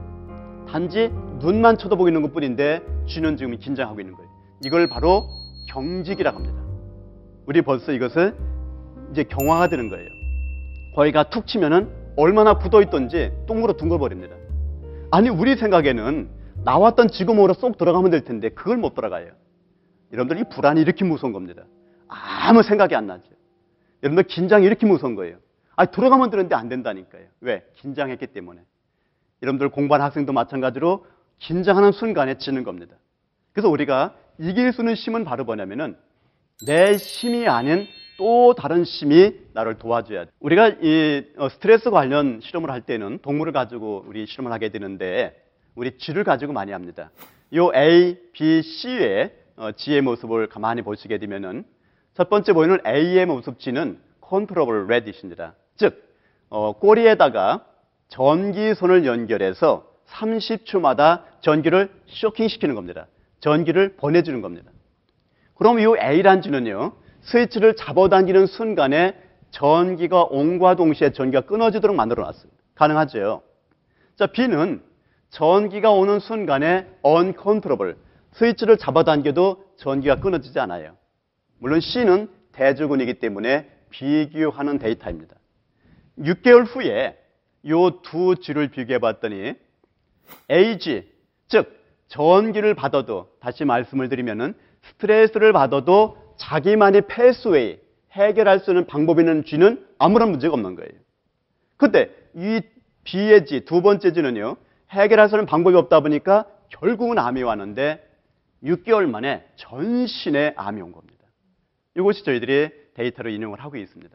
C: 단지 눈만 쳐다보고 있는 것 뿐인데 쥐는 지금 긴장하고 있는 거예요. 이걸 바로 경직이라고 합니다. 우리 벌써 이것을 이제 경화가 되는 거예요. 거기가 툭 치면은 얼마나 굳어 있던지 똥으로 둥글버립니다. 아니 우리 생각에는 나왔던 지구멍으로 쏙 들어가면 될 텐데 그걸 못 들어가요. 여러분들 이 불안이 이렇게 무서운 겁니다. 아무 생각이 안 나죠. 여러분들 긴장이 이렇게 무서운 거예요. 아니 들어가면 되는데 안 된다니까요. 왜? 긴장했기 때문에. 여러분들 공부하는 학생도 마찬가지로 긴장하는 순간에 지는 겁니다. 그래서 우리가 이길 수 있는 힘은 바로 뭐냐면은 내 힘이 아닌 또 다른 힘이 나를 도와줘야 돼. 우리가 이 어, 스트레스 관련 실험을 할 때는 동물을 가지고 우리 실험을 하게 되는데 우리 쥐를 가지고 많이 합니다. 요 A, B, C의 어, G의 모습을 가만히 보시게 되면은 첫 번째 보이는 A의 모습 G는 컨트롤 레딧입니다. 즉 어, 꼬리에다가 전기선을 연결해서 30초마다 전기를 쇼킹시키는 겁니다. 전기를 보내주는 겁니다. 그럼 이 A란 G는요, 스위치를 잡아당기는 순간에 전기가 온과 동시에 전기가 끊어지도록 만들어 놨습니다. 가능하죠? 자, B는 전기가 오는 순간에 uncontrollable, 스위치를 잡아당겨도 전기가 끊어지지 않아요. 물론 C는 대주군이기 때문에 비교하는 데이터입니다. 6개월 후에 이두 G를 비교해 봤더니 AG, 즉 전기를 받아도 다시 말씀을 드리면은 스트레스를 받아도 자기만의 패스웨이 해결할 수 있는 방법이 있는 G는 아무런 문제가 없는 거예요. 근데 이 B의 G 두 번째 G는요 해결할 수 있는 방법이 없다 보니까 결국은 암이 왔는데 6개월 만에 전신에 암이 온 겁니다. 이것이 저희들이 데이터로 인용을 하고 있습니다.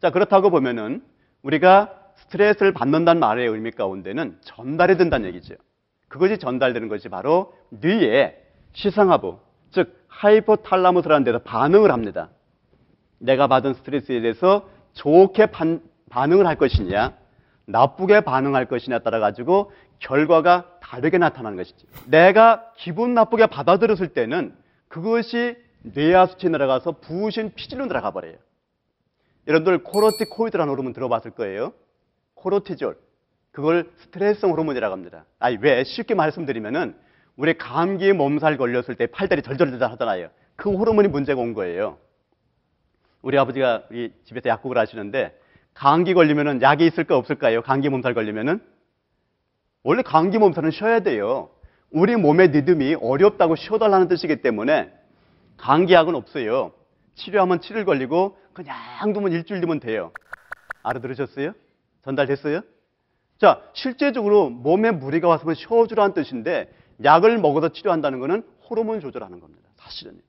C: 자 그렇다고 보면은 우리가 스트레스를 받는다는 말의 의미 가운데는 전달이 된다는 얘기죠. 그것이 전달되는 것이 바로 뇌의 시상하부, 즉 하이포탈라무스라는 데서 반응을 합니다. 내가 받은 스트레스에 대해서 좋게 반, 반응을 할 것이냐, 나쁘게 반응할 것이냐에 따라 가지고 결과가 다르게 나타나는 것이죠. 내가 기분 나쁘게 받아들였을 때는 그것이 뇌하수체에 들어가서 부신 피질로 들어가 버려요. 여러분들 코르티코이드라는 호르몬 들어봤을 거예요. 코르티졸. 그걸 스트레스 호르몬이라고 합니다. 아니 왜 쉽게 말씀드리면은 우리 감기에 몸살 걸렸을 때 팔다리 절절절 하잖아요. 그 호르몬이 문제가 온 거예요. 우리 아버지가 우리 집에서 약국을 하시는데 감기 걸리면은 약이 있을까 없을까요? 감기 몸살 걸리면은 원래 감기 몸살은 쉬어야 돼요. 우리 몸의 리듬이 어렵다고 쉬어달라는 뜻이기 때문에 감기약은 없어요. 치료하면 7일 걸리고 그냥 두면 일주일 뒤면 돼요. 알아들으셨어요? 전달됐어요? 자, 실제적으로 몸에 무리가 왔으면 쉬어주라는 뜻인데 약을 먹어서 치료한다는 것은 호르몬 조절하는 겁니다. 사실은.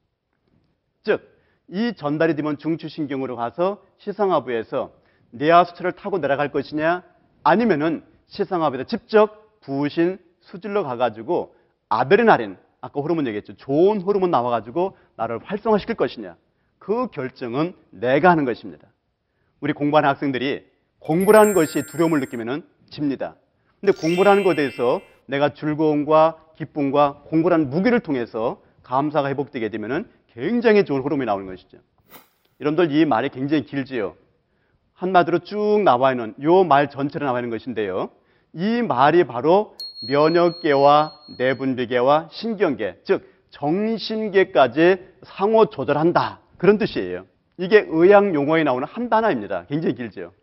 C: 즉, 이 전달이 되면 중추신경으로 가서 시상하부에서 뇌하수체를 타고 내려갈 것이냐 아니면은 시상하부에서 직접 부신 수질로 가가지고 아드레날린 아까 호르몬 얘기했죠. 좋은 호르몬 나와가지고 나를 활성화시킬 것이냐. 그 결정은 내가 하는 것입니다. 우리 공부하는 학생들이 공부라는 것이 두려움을 느끼면 집니다. 근데 공부라는 것에 대해서 내가 즐거움과 기쁨과 공부라는 무기를 통해서 감사가 회복되게 되면 굉장히 좋은 호르몬이 나오는 것이죠. 여러분들 이 말이 굉장히 길지요. 한마디로 쭉 나와 있는 이말 전체로 나와 있는 것인데요. 이 말이 바로 면역계와 내분비계와 신경계, 즉 정신계까지 상호 조절한다. 그런 뜻이에요. 이게 의학 용어에 나오는 한 단어입니다. 굉장히 길죠.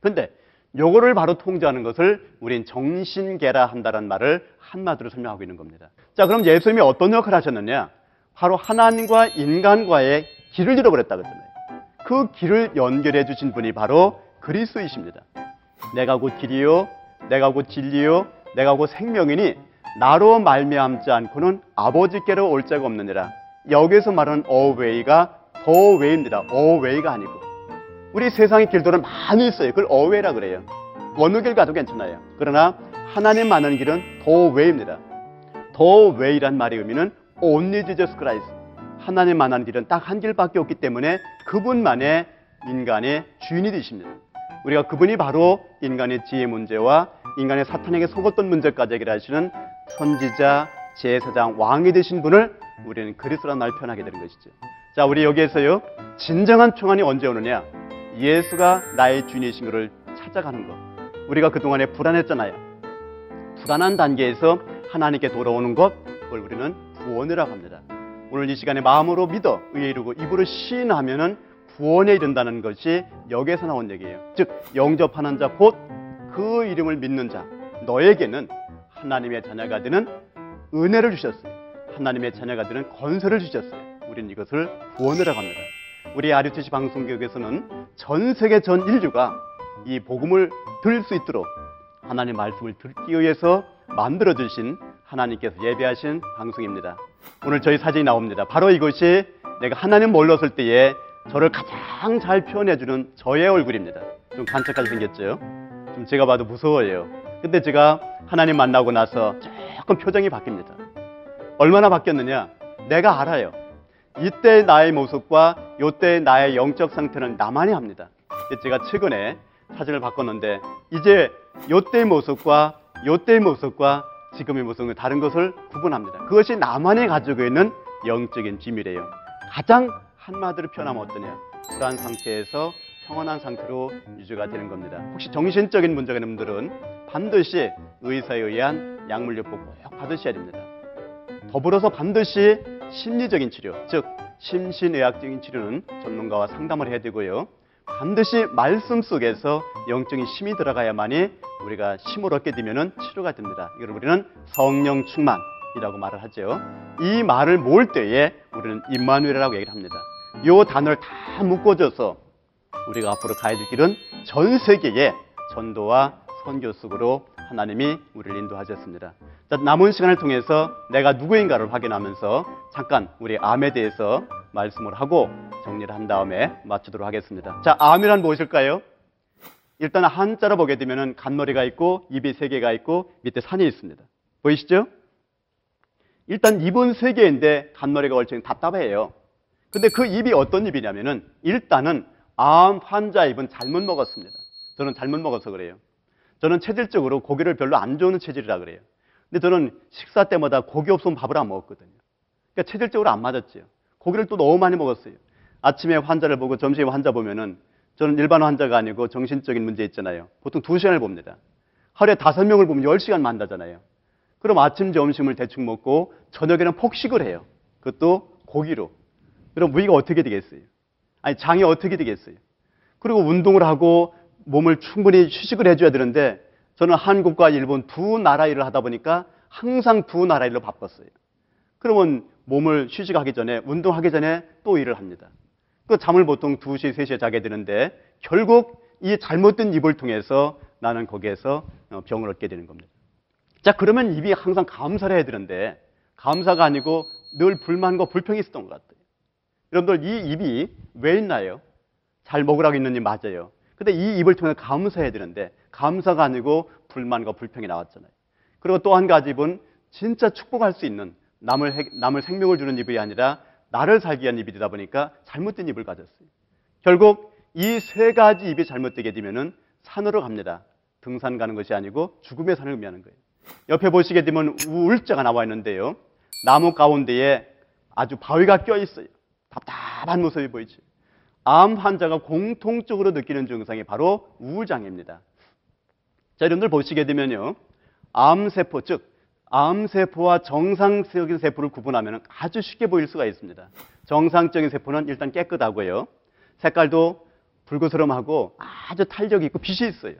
C: 근데 요거를 바로 통제하는 것을 우린 정신계라 한다는 말을 한마디로 설명하고 있는 겁니다. 자, 그럼 예수님이 어떤 역할을 하셨느냐? 바로 하나님과 인간과의 길을 잃어버렸다 그랬잖아요. 그 길을 연결해 주신 분이 바로 그리스도이십니다. 내가 곧 길이요, 내가 곧 진리요, 내가 곧 생명이니 나로 말미암지 않고는 아버지께로 올 자가 없느니라. 여기서 말하는 a way가 the way입니다. a way가 아니고. 우리 세상의 길들은 많이 있어요. 그걸 a way라 그래요. 어느 길 가도 괜찮아요. 그러나 하나님 만나는 길은 the way입니다. 더 웨이란 말의 의미는 only Jesus Christ. 하나님 만나는 길은 딱 한 길밖에 없기 때문에 그분만의 인간의 주인이 되십니다. 우리가 그분이 바로 인간의 지혜 문제와 인간의 사탄에게 속았던 문제까지 해결하시는 선지자, 제사장, 왕이 되신 분을 우리는 그리스도란 말 표현하게 되는 것이죠. 자, 우리 여기에서요. 진정한 평안이 언제 오느냐? 예수가 나의 주인이신 것을 찾아가는 것. 우리가 그동안에 불안했잖아요. 불안한 단계에서 하나님께 돌아오는 것, 그걸 우리는 구원이라고 합니다. 오늘 이 시간에 마음으로 믿어 의에 이르고 입으로 시인하면은 구원에 이른다는 것이 여기에서 나온 얘기예요. 즉 영접하는 자 곧 그 이름을 믿는 자 너에게는 하나님의 자녀가 되는 은혜를 주셨어요. 하나님의 자녀가 되는 건설을 주셨어요. 우리는 이것을 구원이라고 합니다. 우리 아류티시 방송국에서는 전 세계 전 인류가 이 복음을 들을 수 있도록 하나님 말씀을 듣기 위해서 만들어 주신 하나님께서 예배하신 방송입니다. 오늘 저희 사진이 나옵니다. 바로 이것이 내가 하나님 몰랐을 때에 저를 가장 잘 표현해 주는 저의 얼굴입니다. 좀 관측하게 생겼죠? 좀 제가 봐도 무서워요. 근데 제가 하나님 만나고 나서 조금 표정이 바뀝니다. 얼마나 바뀌었느냐? 내가 알아요. 이때 나의 모습과 이때 나의 영적 상태는 나만이 합니다. 제가 최근에 사진을 바꿨는데 이제 이때의 모습과 이때의 모습과 지금의 모습은 다른 것을 구분합니다. 그것이 나만이 가지고 있는 영적인 비밀이에요. 가장 한마디로 표현하면 어떠냐? 불안 상태에서 평온한 상태로 유지가 되는 겁니다. 혹시 정신적인 문제가 있는 분들은 반드시 의사에 의한 약물 요법 꼭 받으셔야 됩니다. 더불어서 반드시 심리적인 치료, 즉 심신의학적인 치료는 전문가와 상담을 해야 되고요. 반드시 말씀 속에서 영적인 힘이 들어가야만이 우리가 힘을 얻게 되면 치료가 됩니다. 이걸 우리는 성령 충만이라고 말을 하죠. 이 말을 모을 때에 우리는 임마누엘이라고 얘기를 합니다. 이 단어를 다 묶어줘서 우리가 앞으로 가야 될 길은 전 세계에 전도와 선교 속으로 하나님이 우리를 인도하셨습니다. 자, 남은 시간을 통해서 내가 누구인가를 확인하면서 잠깐 우리 암에 대해서 말씀을 하고 정리를 한 다음에 마치도록 하겠습니다. 자, 암이란 무엇일까요? 일단 한자로 보게 되면 간머리가 있고 입이 세 개가 있고 밑에 산이 있습니다. 보이시죠? 일단 입은 세 개인데 간머리가 걸쳐 답답해요. 근데 그 입이 어떤 입이냐면은 일단은 암 환자 입은 잘못 먹었습니다. 저는 잘못 먹어서 그래요. 저는 체질적으로 고기를 별로 안 좋아하는 체질이라 그래요. 근데 저는 식사 때마다 고기 없으면 밥을 안 먹었거든요. 그러니까 체질적으로 안 맞았죠. 고기를 또 너무 많이 먹었어요. 아침에 환자를 보고 점심에 환자 보면은 저는 일반 환자가 아니고 정신적인 문제 있잖아요. 보통 두 시간을 봅니다. 하루에 다섯 명을 보면 열 시간 만나잖아요. 그럼 아침, 점심을 대충 먹고 저녁에는 폭식을 해요. 그것도 고기로. 그럼 무기가 어떻게 되겠어요? 아니, 장이 어떻게 되겠어요? 그리고 운동을 하고 몸을 충분히 휴식을 해줘야 되는데 저는 한국과 일본 두 나라 일을 하다 보니까 항상 두 나라 일로 바빴어요. 그러면 몸을 휴식하기 전에, 운동하기 전에 또 일을 합니다. 그 잠을 보통 2시, 3시에 자게 되는데 결국 이 잘못된 입을 통해서 나는 거기에서 어, 병을 얻게 되는 겁니다. 자, 그러면 입이 항상 감사를 해야 되는데 감사가 아니고 늘 불만과 불평이 있었던 것 같아요. 여러분들 이 입이 왜 있나요? 잘 먹으라고 있는 입 맞아요. 근데 이 입을 통해 감사해야 되는데 감사가 아니고 불만과 불평이 나왔잖아요. 그리고 또 한 가지 입은 진짜 축복할 수 있는 남을 남을 생명을 주는 입이 아니라 나를 살기 위한 입이 되다 보니까 잘못된 입을 가졌어요. 결국 이 세 가지 입이 잘못되게 되면은 산으로 갑니다. 등산 가는 것이 아니고 죽음의 산을 의미하는 거예요. 옆에 보시게 되면 우울자가 나와 있는데요. 나무 가운데에 아주 바위가 껴 있어요. 답답한 모습이 보이죠. 암 환자가 공통적으로 느끼는 증상이 바로 우울장애입니다. 자, 여러분들 보시게 되면요. 암세포, 즉 암세포와 정상적인 세포를 구분하면 아주 쉽게 보일 수가 있습니다. 정상적인 세포는 일단 깨끗하고요. 색깔도 붉으스름하고 아주 탄력이 있고 빛이 있어요.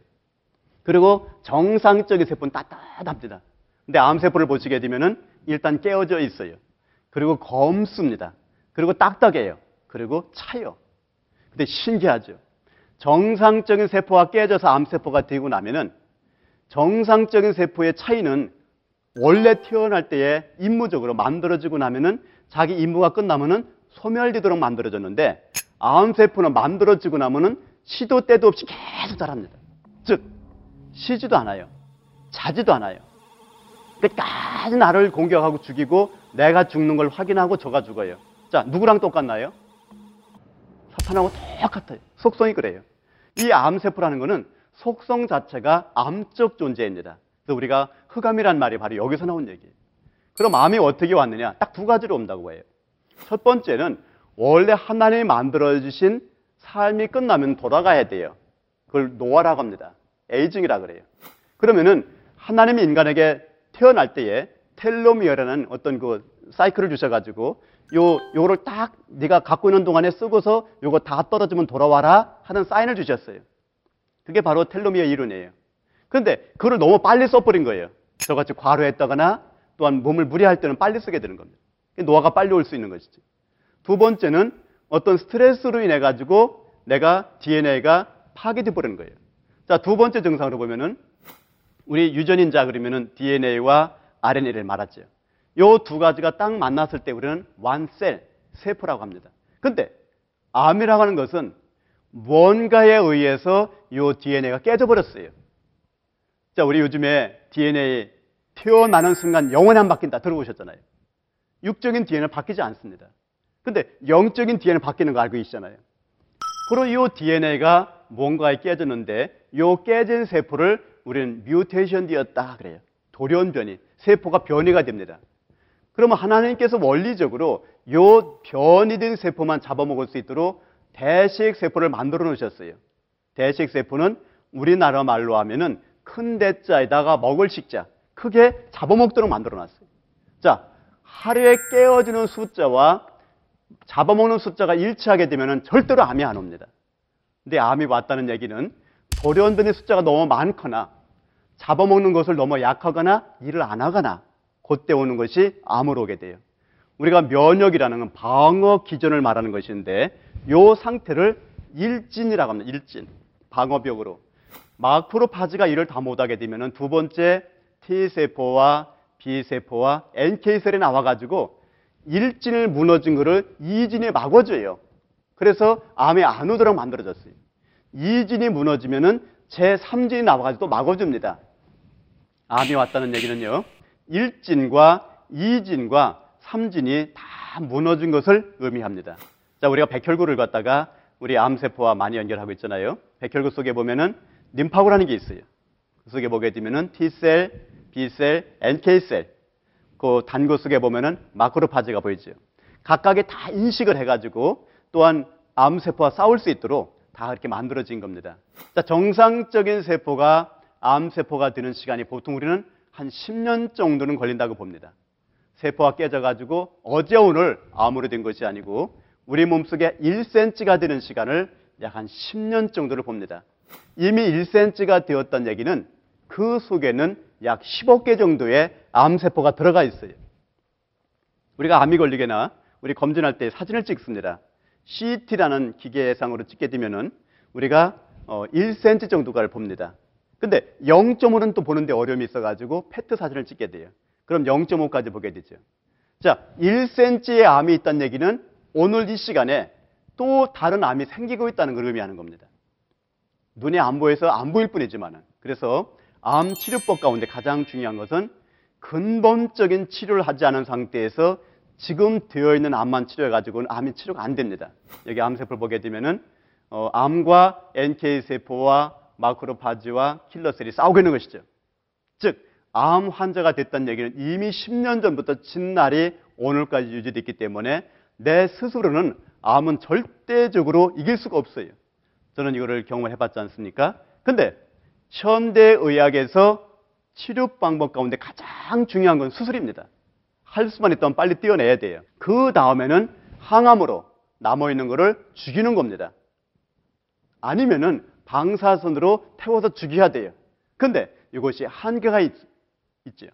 C: 그리고 정상적인 세포는 따뜻합니다. 근데 암세포를 보시게 되면은 일단 깨어져 있어요. 그리고 검습니다. 그리고 딱딱해요. 그리고 차요. 근데 신기하죠. 정상적인 세포가 깨져서 암세포가 되고 나면은 정상적인 세포의 차이는 원래 태어날 때에 임무적으로 만들어지고 나면은 자기 임무가 끝나면은 소멸되도록 만들어졌는데 암세포는 만들어지고 나면은 시도 때도 없이 계속 자랍니다. 즉 쉬지도 않아요. 자지도 않아요. 끝까지 나를 공격하고 죽이고 내가 죽는 걸 확인하고 저가 죽어요. 자, 누구랑 똑같나요? 사탄하고 똑같아요. 속성이 그래요. 이 암세포라는 거는 속성 자체가 암적 존재입니다. 그래서 우리가 흑암이란 말이 바로 여기서 나온 얘기예요. 그럼 암이 어떻게 왔느냐? 딱 두 가지로 온다고 해요. 첫 번째는 원래 하나님이 만들어주신 삶이 끝나면 돌아가야 돼요. 그걸 노화라고 합니다. 에이징이라 그래요. 그러면은 하나님이 인간에게 태어날 때에 텔로미어라는 어떤 그 사이클을 주셔가지고 요 요거를 딱 네가 갖고 있는 동안에 쓰고서 요거 다 떨어지면 돌아와라 하는 사인을 주셨어요. 그게 바로 텔로미어 이론이에요. 그런데 그걸 너무 빨리 써버린 거예요. 저같이 과로했다거나 또한 몸을 무리할 때는 빨리 쓰게 되는 겁니다. 노화가 빨리 올 수 있는 것이지. 두 번째는 어떤 스트레스로 인해 가지고 내가 DNA가 파괴돼 버리는 거예요. 자, 두 번째 증상으로 보면은 우리 유전인자 그러면은 DNA와 RNA를 말하죠. 요 두 가지가 딱 만났을 때 우리는 완셀, 세포라고 합니다. 근데 암이라고 하는 것은 뭔가에 의해서 요 DNA가 깨져버렸어요. 자, 우리 요즘에 DNA 태어나는 순간 영원히 안 바뀐다 들어보셨잖아요. 육적인 DNA는 바뀌지 않습니다. 근데 영적인 DNA는 바뀌는 거 알고 계시잖아요. 그리고 이 DNA가 뭔가에 깨졌는데 이 깨진 세포를 우리는 뮤테이션 되었다 그래요. 돌연변이 세포가 변이가 됩니다. 그러면 하나님께서 원리적으로 이 변이된 세포만 잡아먹을 수 있도록 대식 세포를 만들어 놓으셨어요. 대식 세포는 우리나라 말로 하면은 큰 대자에다가 먹을 식자 크게 잡아먹도록 만들어 놨어요. 자, 하루에 깨어지는 숫자와 잡아먹는 숫자가 일치하게 되면 절대로 암이 안 옵니다. 근데 암이 왔다는 얘기는 돌연변이 숫자가 너무 많거나 잡아먹는 것을 너무 약하거나 일을 안 하거나 그때 오는 것이 암으로 오게 돼요. 우리가 면역이라는 건 방어 기전을 말하는 것인데 이 상태를 일진이라고 합니다. 일진. 방어벽으로. 마크로파지가 이를 다 못하게 되면 두 번째 T세포와 B세포와 NK셀이 나와가지고 일진을 무너진 거를 이진이 막아줘요. 그래서 암이 안 오도록 만들어졌어요. 이진이 무너지면은 제3진이 나와가지고 또 막아줍니다. 암이 왔다는 얘기는요. 1진과 2진과 3진이 다 무너진 것을 의미합니다. 자, 우리가 백혈구를 갖다가 우리 암세포와 많이 연결하고 있잖아요. 백혈구 속에 보면은 림파구라는 게 있어요. 그 속에 보게 되면은 T셀, B셀, NK셀. 그 단구 속에 보면은 마크로파지가 보이죠. 각각이 다 인식을 해가지고 또한 암세포와 싸울 수 있도록 다 이렇게 만들어진 겁니다. 자, 정상적인 세포가 암세포가 되는 시간이 보통 우리는 한 10년 정도는 걸린다고 봅니다. 세포가 깨져가지고 어제 오늘 암으로 된 것이 아니고 우리 몸속에 1cm가 되는 시간을 약 한 10년 정도를 봅니다. 이미 1cm가 되었다는 얘기는 그 속에는 약 10억 개 정도의 암세포가 들어가 있어요. 우리가 암이 걸리거나 우리 검진할 때 사진을 찍습니다. CT라는 기계상으로 찍게 되면은 우리가 1cm 어, 정도가를 봅니다. 근데 0.5는 또 보는데 어려움이 있어가지고 페트 사진을 찍게 돼요. 그럼 0.5까지 보게 되죠. 자, 1cm의 암이 있다는 얘기는 오늘 이 시간에 또 다른 암이 생기고 있다는 걸 의미하는 겁니다. 눈에 안 보여서 안 보일 뿐이지만은. 그래서 암 치료법 가운데 가장 중요한 것은 근본적인 치료를 하지 않은 상태에서 지금 되어 있는 암만 치료해 가지고는 암이 치료가 안 됩니다. 여기 암세포를 보게 되면은 어, 암과 NK 세포와 마크로파지와 킬러셀이 싸우고 있는 것이죠. 즉, 암 환자가 됐다는 얘기는 이미 10년 전부터 진날이 오늘까지 유지됐기 때문에 내 스스로는 암은 절대적으로 이길 수가 없어요. 저는 이거를 경험을 해봤지 않습니까? 근데 현대 의학에서 치료 방법 가운데 가장 중요한 건 수술입니다. 할 수만 있다면 빨리 떼어내야 돼요. 그 다음에는 항암으로 남아있는 거를 죽이는 겁니다. 아니면은 방사선으로 태워서 죽여야 돼요. 근데 이것이 한계가 있, 있죠.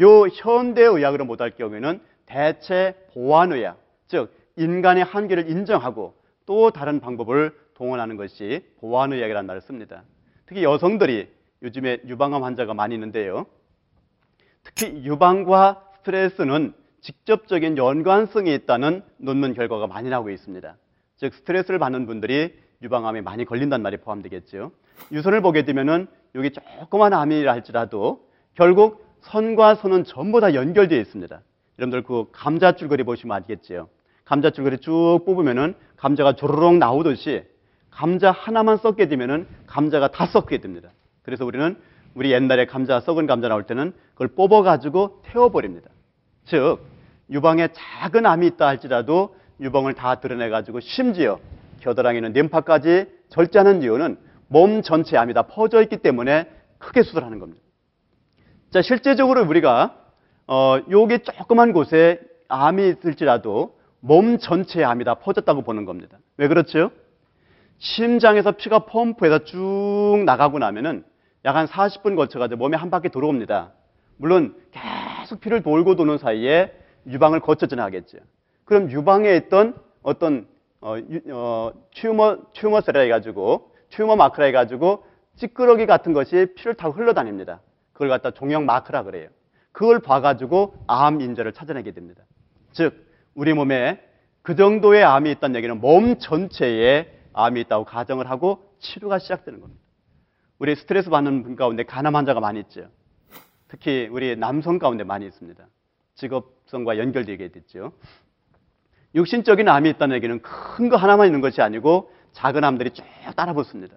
C: 요 현대의학으로 못할 경우에는 대체 보완의학, 즉 인간의 한계를 인정하고 또 다른 방법을 동원하는 것이 보완의학이라는 말을 씁니다. 특히 여성들이 요즘에 유방암 환자가 많이 있는데요. 특히 유방과 스트레스는 직접적인 연관성이 있다는 논문 결과가 많이 나오고 있습니다. 즉 스트레스를 받는 분들이 유방암에 많이 걸린다는 말이 포함되겠죠. 유선을 보게 되면은 여기 조그만 암이라 할지라도 결국 선과 선은 전부 다 연결되어 있습니다. 여러분들 그 감자 줄거리 보시면 아시겠죠. 감자 줄거리 쭉 뽑으면은 감자가 조르륵 나오듯이 감자 하나만 썩게 되면은 감자가 다 썩게 됩니다. 그래서 우리는 우리 옛날에 감자 썩은 감자 나올 때는 그걸 뽑아 가지고 태워 버립니다. 즉 유방에 작은 암이 있다 할지라도 유방을 다 드러내 가지고 심지어 겨드랑이는 림파까지 절제하는 이유는 몸 전체 암이 다 퍼져 있기 때문에 크게 수술하는 겁니다. 자, 실제적으로 우리가 어, 여기 조그만 곳에 암이 있을지라도 몸 전체에 암이 다 퍼졌다고 보는 겁니다. 왜 그렇죠? 심장에서 피가 펌프해서 쭉 나가고 나면은 약 한 40분 거쳐가지고 몸에 한 바퀴 돌아옵니다. 물론 계속 피를 돌고 도는 사이에 유방을 거쳐 지나가겠죠. 그럼 유방에 있던 어떤 어, 유, 어, tumor tumor cell이라 해가지고 튜머 마크라 해가지고 찌끄러기 같은 것이 피를 타고 흘러다닙니다. 그걸 갖다 종양 마크라 그래요. 그걸 봐가지고 암 인자를 찾아내게 됩니다. 즉 우리 몸에 그 정도의 암이 있다는 얘기는 몸 전체에 암이 있다고 가정을 하고 치료가 시작되는 겁니다. 우리 스트레스 받는 분 가운데 간암 환자가 많이 있죠. 특히 우리 남성 가운데 많이 있습니다. 직업성과 연결되게 됐죠. 육신적인 암이 있다는 얘기는 큰 거 하나만 있는 것이 아니고 작은 암들이 쭉 따라 붙습니다.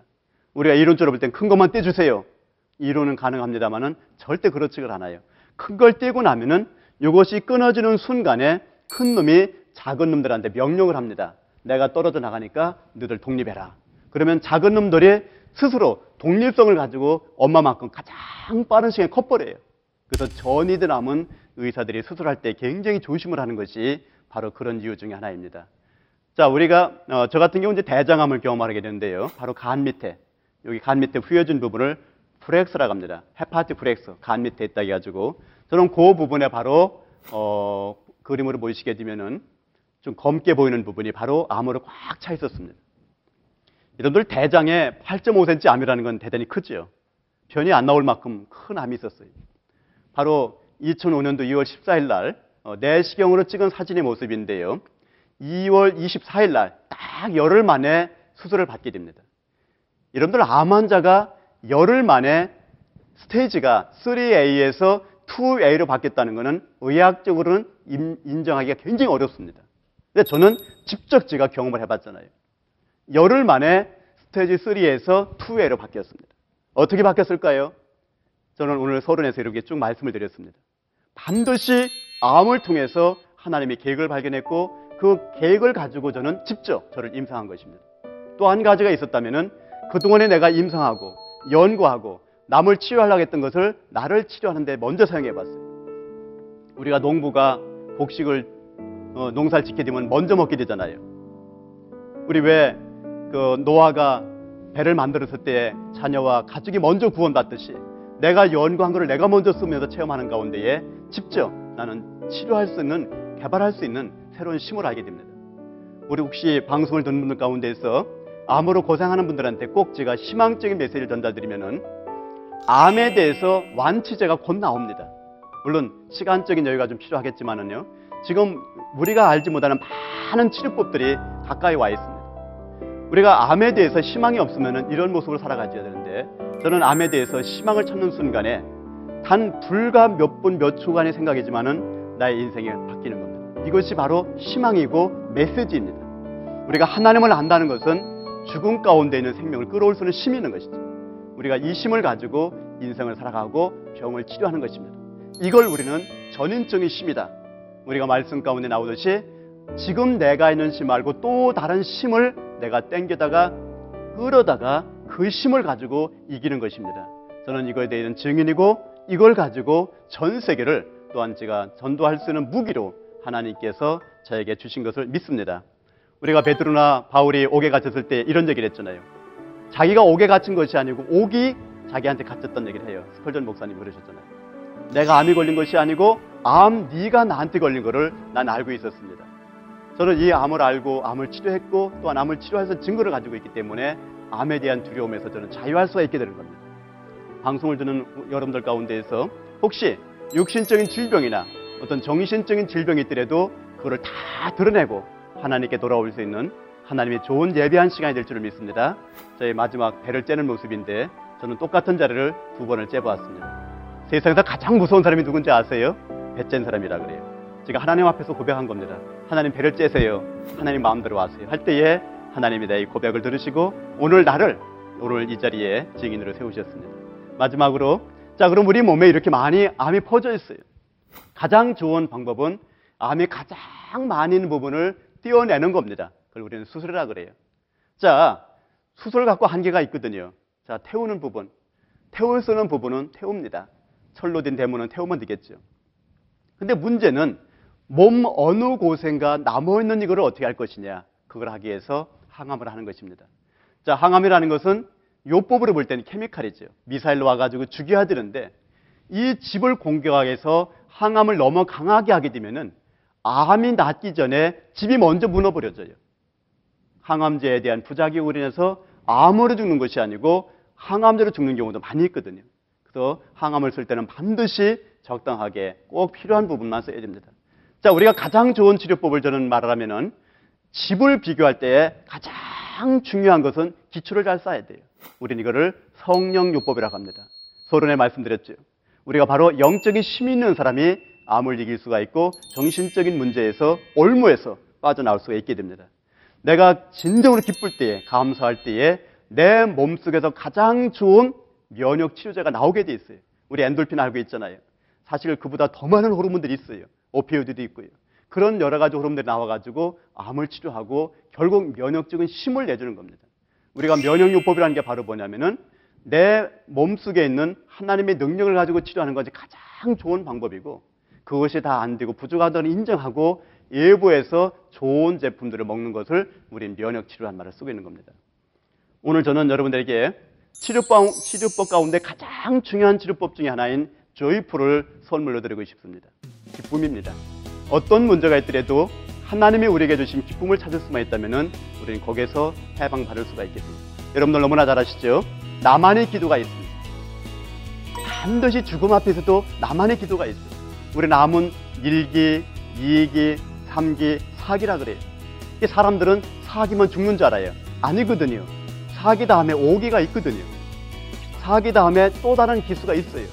C: 우리가 이론적으로 볼 땐 큰 것만 떼주세요. 이론은 가능합니다만은 절대 그렇지가 않아요. 큰 걸 떼고 나면은 이것이 끊어지는 순간에 큰 놈이 작은 놈들한테 명령을 합니다. 내가 떨어져 나가니까 너들 독립해라. 그러면 작은 놈들이 스스로 독립성을 가지고 엄마만큼 가장 빠른 시간에 커버려요. 그래서 전이된 암은 의사들이 수술할 때 굉장히 조심을 하는 것이 바로 그런 이유 중에 하나입니다. 자, 우리가 어, 저 같은 경우 이제 대장암을 경험하게 되는데요. 바로 간 밑에 여기 간 밑에 휘어진 부분을 flexure라고 합니다. hepatic flexure 간 밑에 있다 해가지고 저는 그 부분에 바로 어, 그림으로 보시게 되면은 좀 검게 보이는 부분이 바로 암으로 꽉 차 있었습니다. 여러분들 대장에 8.5cm 암이라는 건 대단히 크죠. 변이 안 나올 만큼 큰 암이 있었어요. 바로 2005년도 2월 14일 날 어, 내시경으로 찍은 사진의 모습인데요. 2월 24일 날 딱 열흘 만에 수술을 받게 됩니다. 여러분들 암 환자가 열흘 만에 스테이지가 3A에서 2A로 바뀌었다는 것은 의학적으로는 인정하기가 굉장히 어렵습니다. 근데 저는 직접 제가 경험을 해봤잖아요. 열흘 만에 스테이지 3에서 2A로 바뀌었습니다. 어떻게 바뀌었을까요? 저는 오늘 서른에서 이렇게 쭉 말씀을 드렸습니다. 반드시 암을 통해서 하나님의 계획을 발견했고 그 계획을 가지고 저는 직접 저를 임상한 것입니다. 또 한 가지가 있었다면은 그동안에 내가 임상하고 연구하고 남을 치료하려고 했던 것을 나를 치료하는데 먼저 사용해 봤어요. 우리가 농부가 곡식을 어, 농사를 짓게 되면 먼저 먹게 되잖아요. 우리 왜 그 노아가 배를 만들었을 때 자녀와 가족이 먼저 구원받듯이 내가 연구한 것을 내가 먼저 쓰면서 체험하는 가운데에 직접 나는 치료할 수 있는 개발할 수 있는 새로운 힘을 알게 됩니다. 우리 혹시 방송을 듣는 분들 가운데서 암으로 고생하는 분들한테 꼭 제가 희망적인 메시지를 전달드리면은 암에 대해서 완치제가 곧 나옵니다. 물론 시간적인 여유가 좀 필요하겠지만은요. 지금 우리가 알지 못하는 많은 치료법들이 가까이 와 있습니다. 우리가 암에 대해서 희망이 없으면 이런 모습을 살아가야 되는데 저는 암에 대해서 희망을 찾는 순간에 단 불과 몇 분 몇 초간의 생각이지만은 나의 인생이 바뀌는 겁니다. 이것이 바로 희망이고 메시지입니다. 우리가 하나님을 안다는 것은 죽음 가운데 있는 생명을 끌어올 수 있는 힘이 있는 것이죠. 우리가 이 힘을 가지고 인생을 살아가고 병을 치료하는 것입니다. 이걸 우리는 전인적인 힘이다. 우리가 말씀 가운데 나오듯이 지금 내가 있는 힘 말고 또 다른 힘을 내가 땡겨다가 끌어다가 그 힘을 가지고 이기는 것입니다. 저는 이거에 대한 증인이고 이걸 가지고 전 세계를 또한 제가 전도할 수 있는 무기로 하나님께서 저에게 주신 것을 믿습니다. 우리가 베드로나 바울이 옥에 갇혔을 때 이런 얘기를 했잖아요. 자기가 옥에 갇힌 것이 아니고 옥이 자기한테 갇혔던 얘기를 해요. 스펄전 목사님 그러셨잖아요. 내가 암이 걸린 것이 아니고 암 네가 나한테 걸린 거를 난 알고 있었습니다. 저는 이 암을 알고 암을 치료했고 또한 암을 치료해서 증거를 가지고 있기 때문에 암에 대한 두려움에서 저는 자유할 수가 있게 되는 겁니다. 방송을 듣는 여러분들 가운데에서 혹시 육신적인 질병이나 어떤 정신적인 질병이 있더라도 그거를 다 드러내고 하나님께 돌아올 수 있는 하나님의 좋은 예배한 시간이 될 줄을 믿습니다. 저희 마지막 배를 째는 모습인데 저는 똑같은 자리를 두 번을 째보았습니다. 세상에서 가장 무서운 사람이 누군지 아세요? 배짠 사람이라 그래요. 제가 하나님 앞에서 고백한 겁니다. 하나님 배를 째세요. 하나님 마음대로 와세요. 할 때에 하나님이 내이 고백을 들으시고 오늘 나를 오늘 이 자리에 증인으로 세우셨습니다. 마지막으로 자 그럼 우리 몸에 이렇게 많이 암이 퍼져 있어요. 가장 좋은 방법은 암이 가장 많이 있는 부분을 띄워내는 겁니다. 그걸 우리는 수술이라 그래요. 자, 수술 갖고 한계가 있거든요. 자, 태우는 부분. 태울 수 있는 부분은 태웁니다. 철로 된 대문은 태우면 되겠죠. 근데 문제는 몸 어느 곳인가 남아있는 이거를 어떻게 할 것이냐. 그걸 하기 위해서 항암을 하는 것입니다. 자, 항암이라는 것은 요법으로 볼 때는 케미칼이죠. 미사일로 와가지고 죽여야 되는데 이 집을 공격하기 위해서 항암을 너무 강하게 하게 되면은 암이 낫기 전에 집이 먼저 무너버려져요. 항암제에 대한 부작용으로 인해서 암으로 죽는 것이 아니고 항암제로 죽는 경우도 많이 있거든요. 그래서 항암을 쓸 때는 반드시 적당하게 꼭 필요한 부분만 써야 됩니다. 자, 우리가 가장 좋은 치료법을 저는 말하면은 집을 비교할 때 가장 중요한 것은 기초를 잘 쌓아야 돼요. 우리는 이거를 성령요법이라고 합니다. 서론에 말씀드렸죠. 우리가 바로 영적인 힘이 있는 사람이 암을 이길 수가 있고 정신적인 문제에서 올무에서 빠져나올 수가 있게 됩니다. 내가 진정으로 기쁠 때에 감사할 때에 내 몸속에서 가장 좋은 면역 치료제가 나오게 돼 있어요. 우리 엔돌핀 알고 있잖아요. 사실 그보다 더 많은 호르몬들이 있어요. 오피오이드도 있고요. 그런 여러 가지 호르몬들이 나와가지고 암을 치료하고 결국 면역적인 힘을 내주는 겁니다. 우리가 면역요법이라는 게 바로 뭐냐면은 내 몸속에 있는 하나님의 능력을 가지고 치료하는 것이 가장 좋은 방법이고 그것이 다 안 되고 부족하다는 인정하고 일부에서 좋은 제품들을 먹는 것을 우린 면역 치료란 말을 쓰고 있는 겁니다. 오늘 저는 여러분들에게 치료법, 치료법 가운데 가장 중요한 치료법 중에 하나인 조이풀을 선물로 드리고 싶습니다. 기쁨입니다. 어떤 문제가 있더라도 하나님이 우리에게 주신 기쁨을 찾을 수만 있다면 우리는 거기에서 해방받을 수가 있겠습니다. 여러분들 너무나 잘 아시죠? 나만의 기도가 있습니다. 반드시 죽음 앞에서도 나만의 기도가 있어요. 우리 남은 1기, 2기, 3기, 4기라 그래요. 이 사람들은 4기면 죽는 줄 알아요. 아니거든요. 4기 다음에 5기가 있거든요. 4기 다음에 또 다른 기수가 있어요.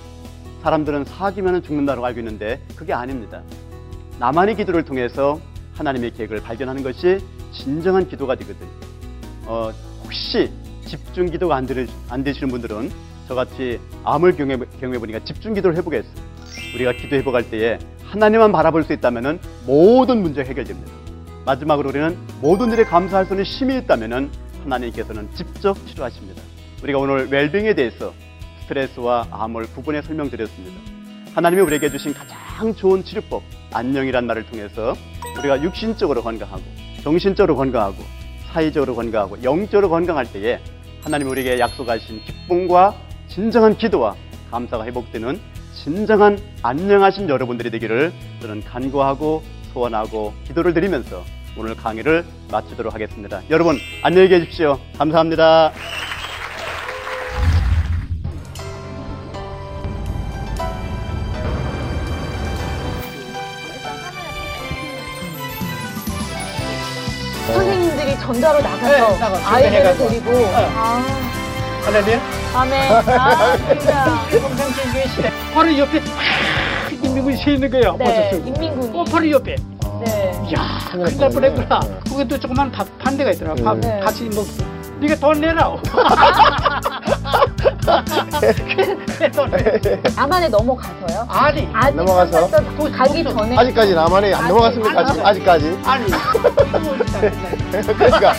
C: 사람들은 4기면 죽는다고 알고 있는데 그게 아닙니다. 나만의 기도를 통해서 하나님의 계획을 발견하는 것이 진정한 기도가 되거든요. 어, 혹시 집중 기도가 안, 들, 안 되시는 분들은 저같이 암을 경험해, 경험해 보니까 집중 기도를 해보겠어요. 우리가 기도해 보갈 때에 하나님만 바라볼 수 있다면 모든 문제가 해결됩니다. 마지막으로 우리는 모든 일에 감사할 수 있는 힘이 있다면 하나님께서는 직접 치료하십니다. 우리가 오늘 웰빙에 대해서 스트레스와 암을 구분해 설명드렸습니다. 하나님이 우리에게 주신 가장 좋은 치료법, 안녕이란 말을 통해서 우리가 육신적으로 건강하고, 정신적으로 건강하고, 사회적으로 건강하고, 영적으로 건강할 때에 하나님 우리에게 약속하신 기쁨과 진정한 기도와 감사가 회복되는 진정한 안녕하신 여러분들이 되기를 저는 간구하고 소원하고 기도를 드리면서 오늘 강의를 마치도록 하겠습니다. 여러분 안녕히 계십시오. 감사합니다.
A: 전도하러 나가서
D: 네, 나가서
A: 아이들을
D: 해가지고.
A: 데리고
D: 네.
A: 아,
D: 하나님
A: 아멘. 아, 진짜.
D: 평상교회 시대 바로 옆에 인민군이 서 있는 거예요.
A: 네,
D: 어쩔 수 없고.
A: 인민군이.
D: 어, 바로 옆에.
A: 네.
D: 이야, 큰일 날 뻔했구나. 그게 또 조그만 밥, 판대가 있더라. 밥
A: 네.
D: 같이 먹. 네가 돈 내라. <laughs> 내. <laughs>
A: 남한에 넘어가서요?
D: 아니,
A: 아직
E: 넘어가서?
A: 또 가기 전에
E: 아직까지 남한에 안 넘어갔습니까? 아직, 아직까지.
D: 아니. <laughs>
E: 그러니까.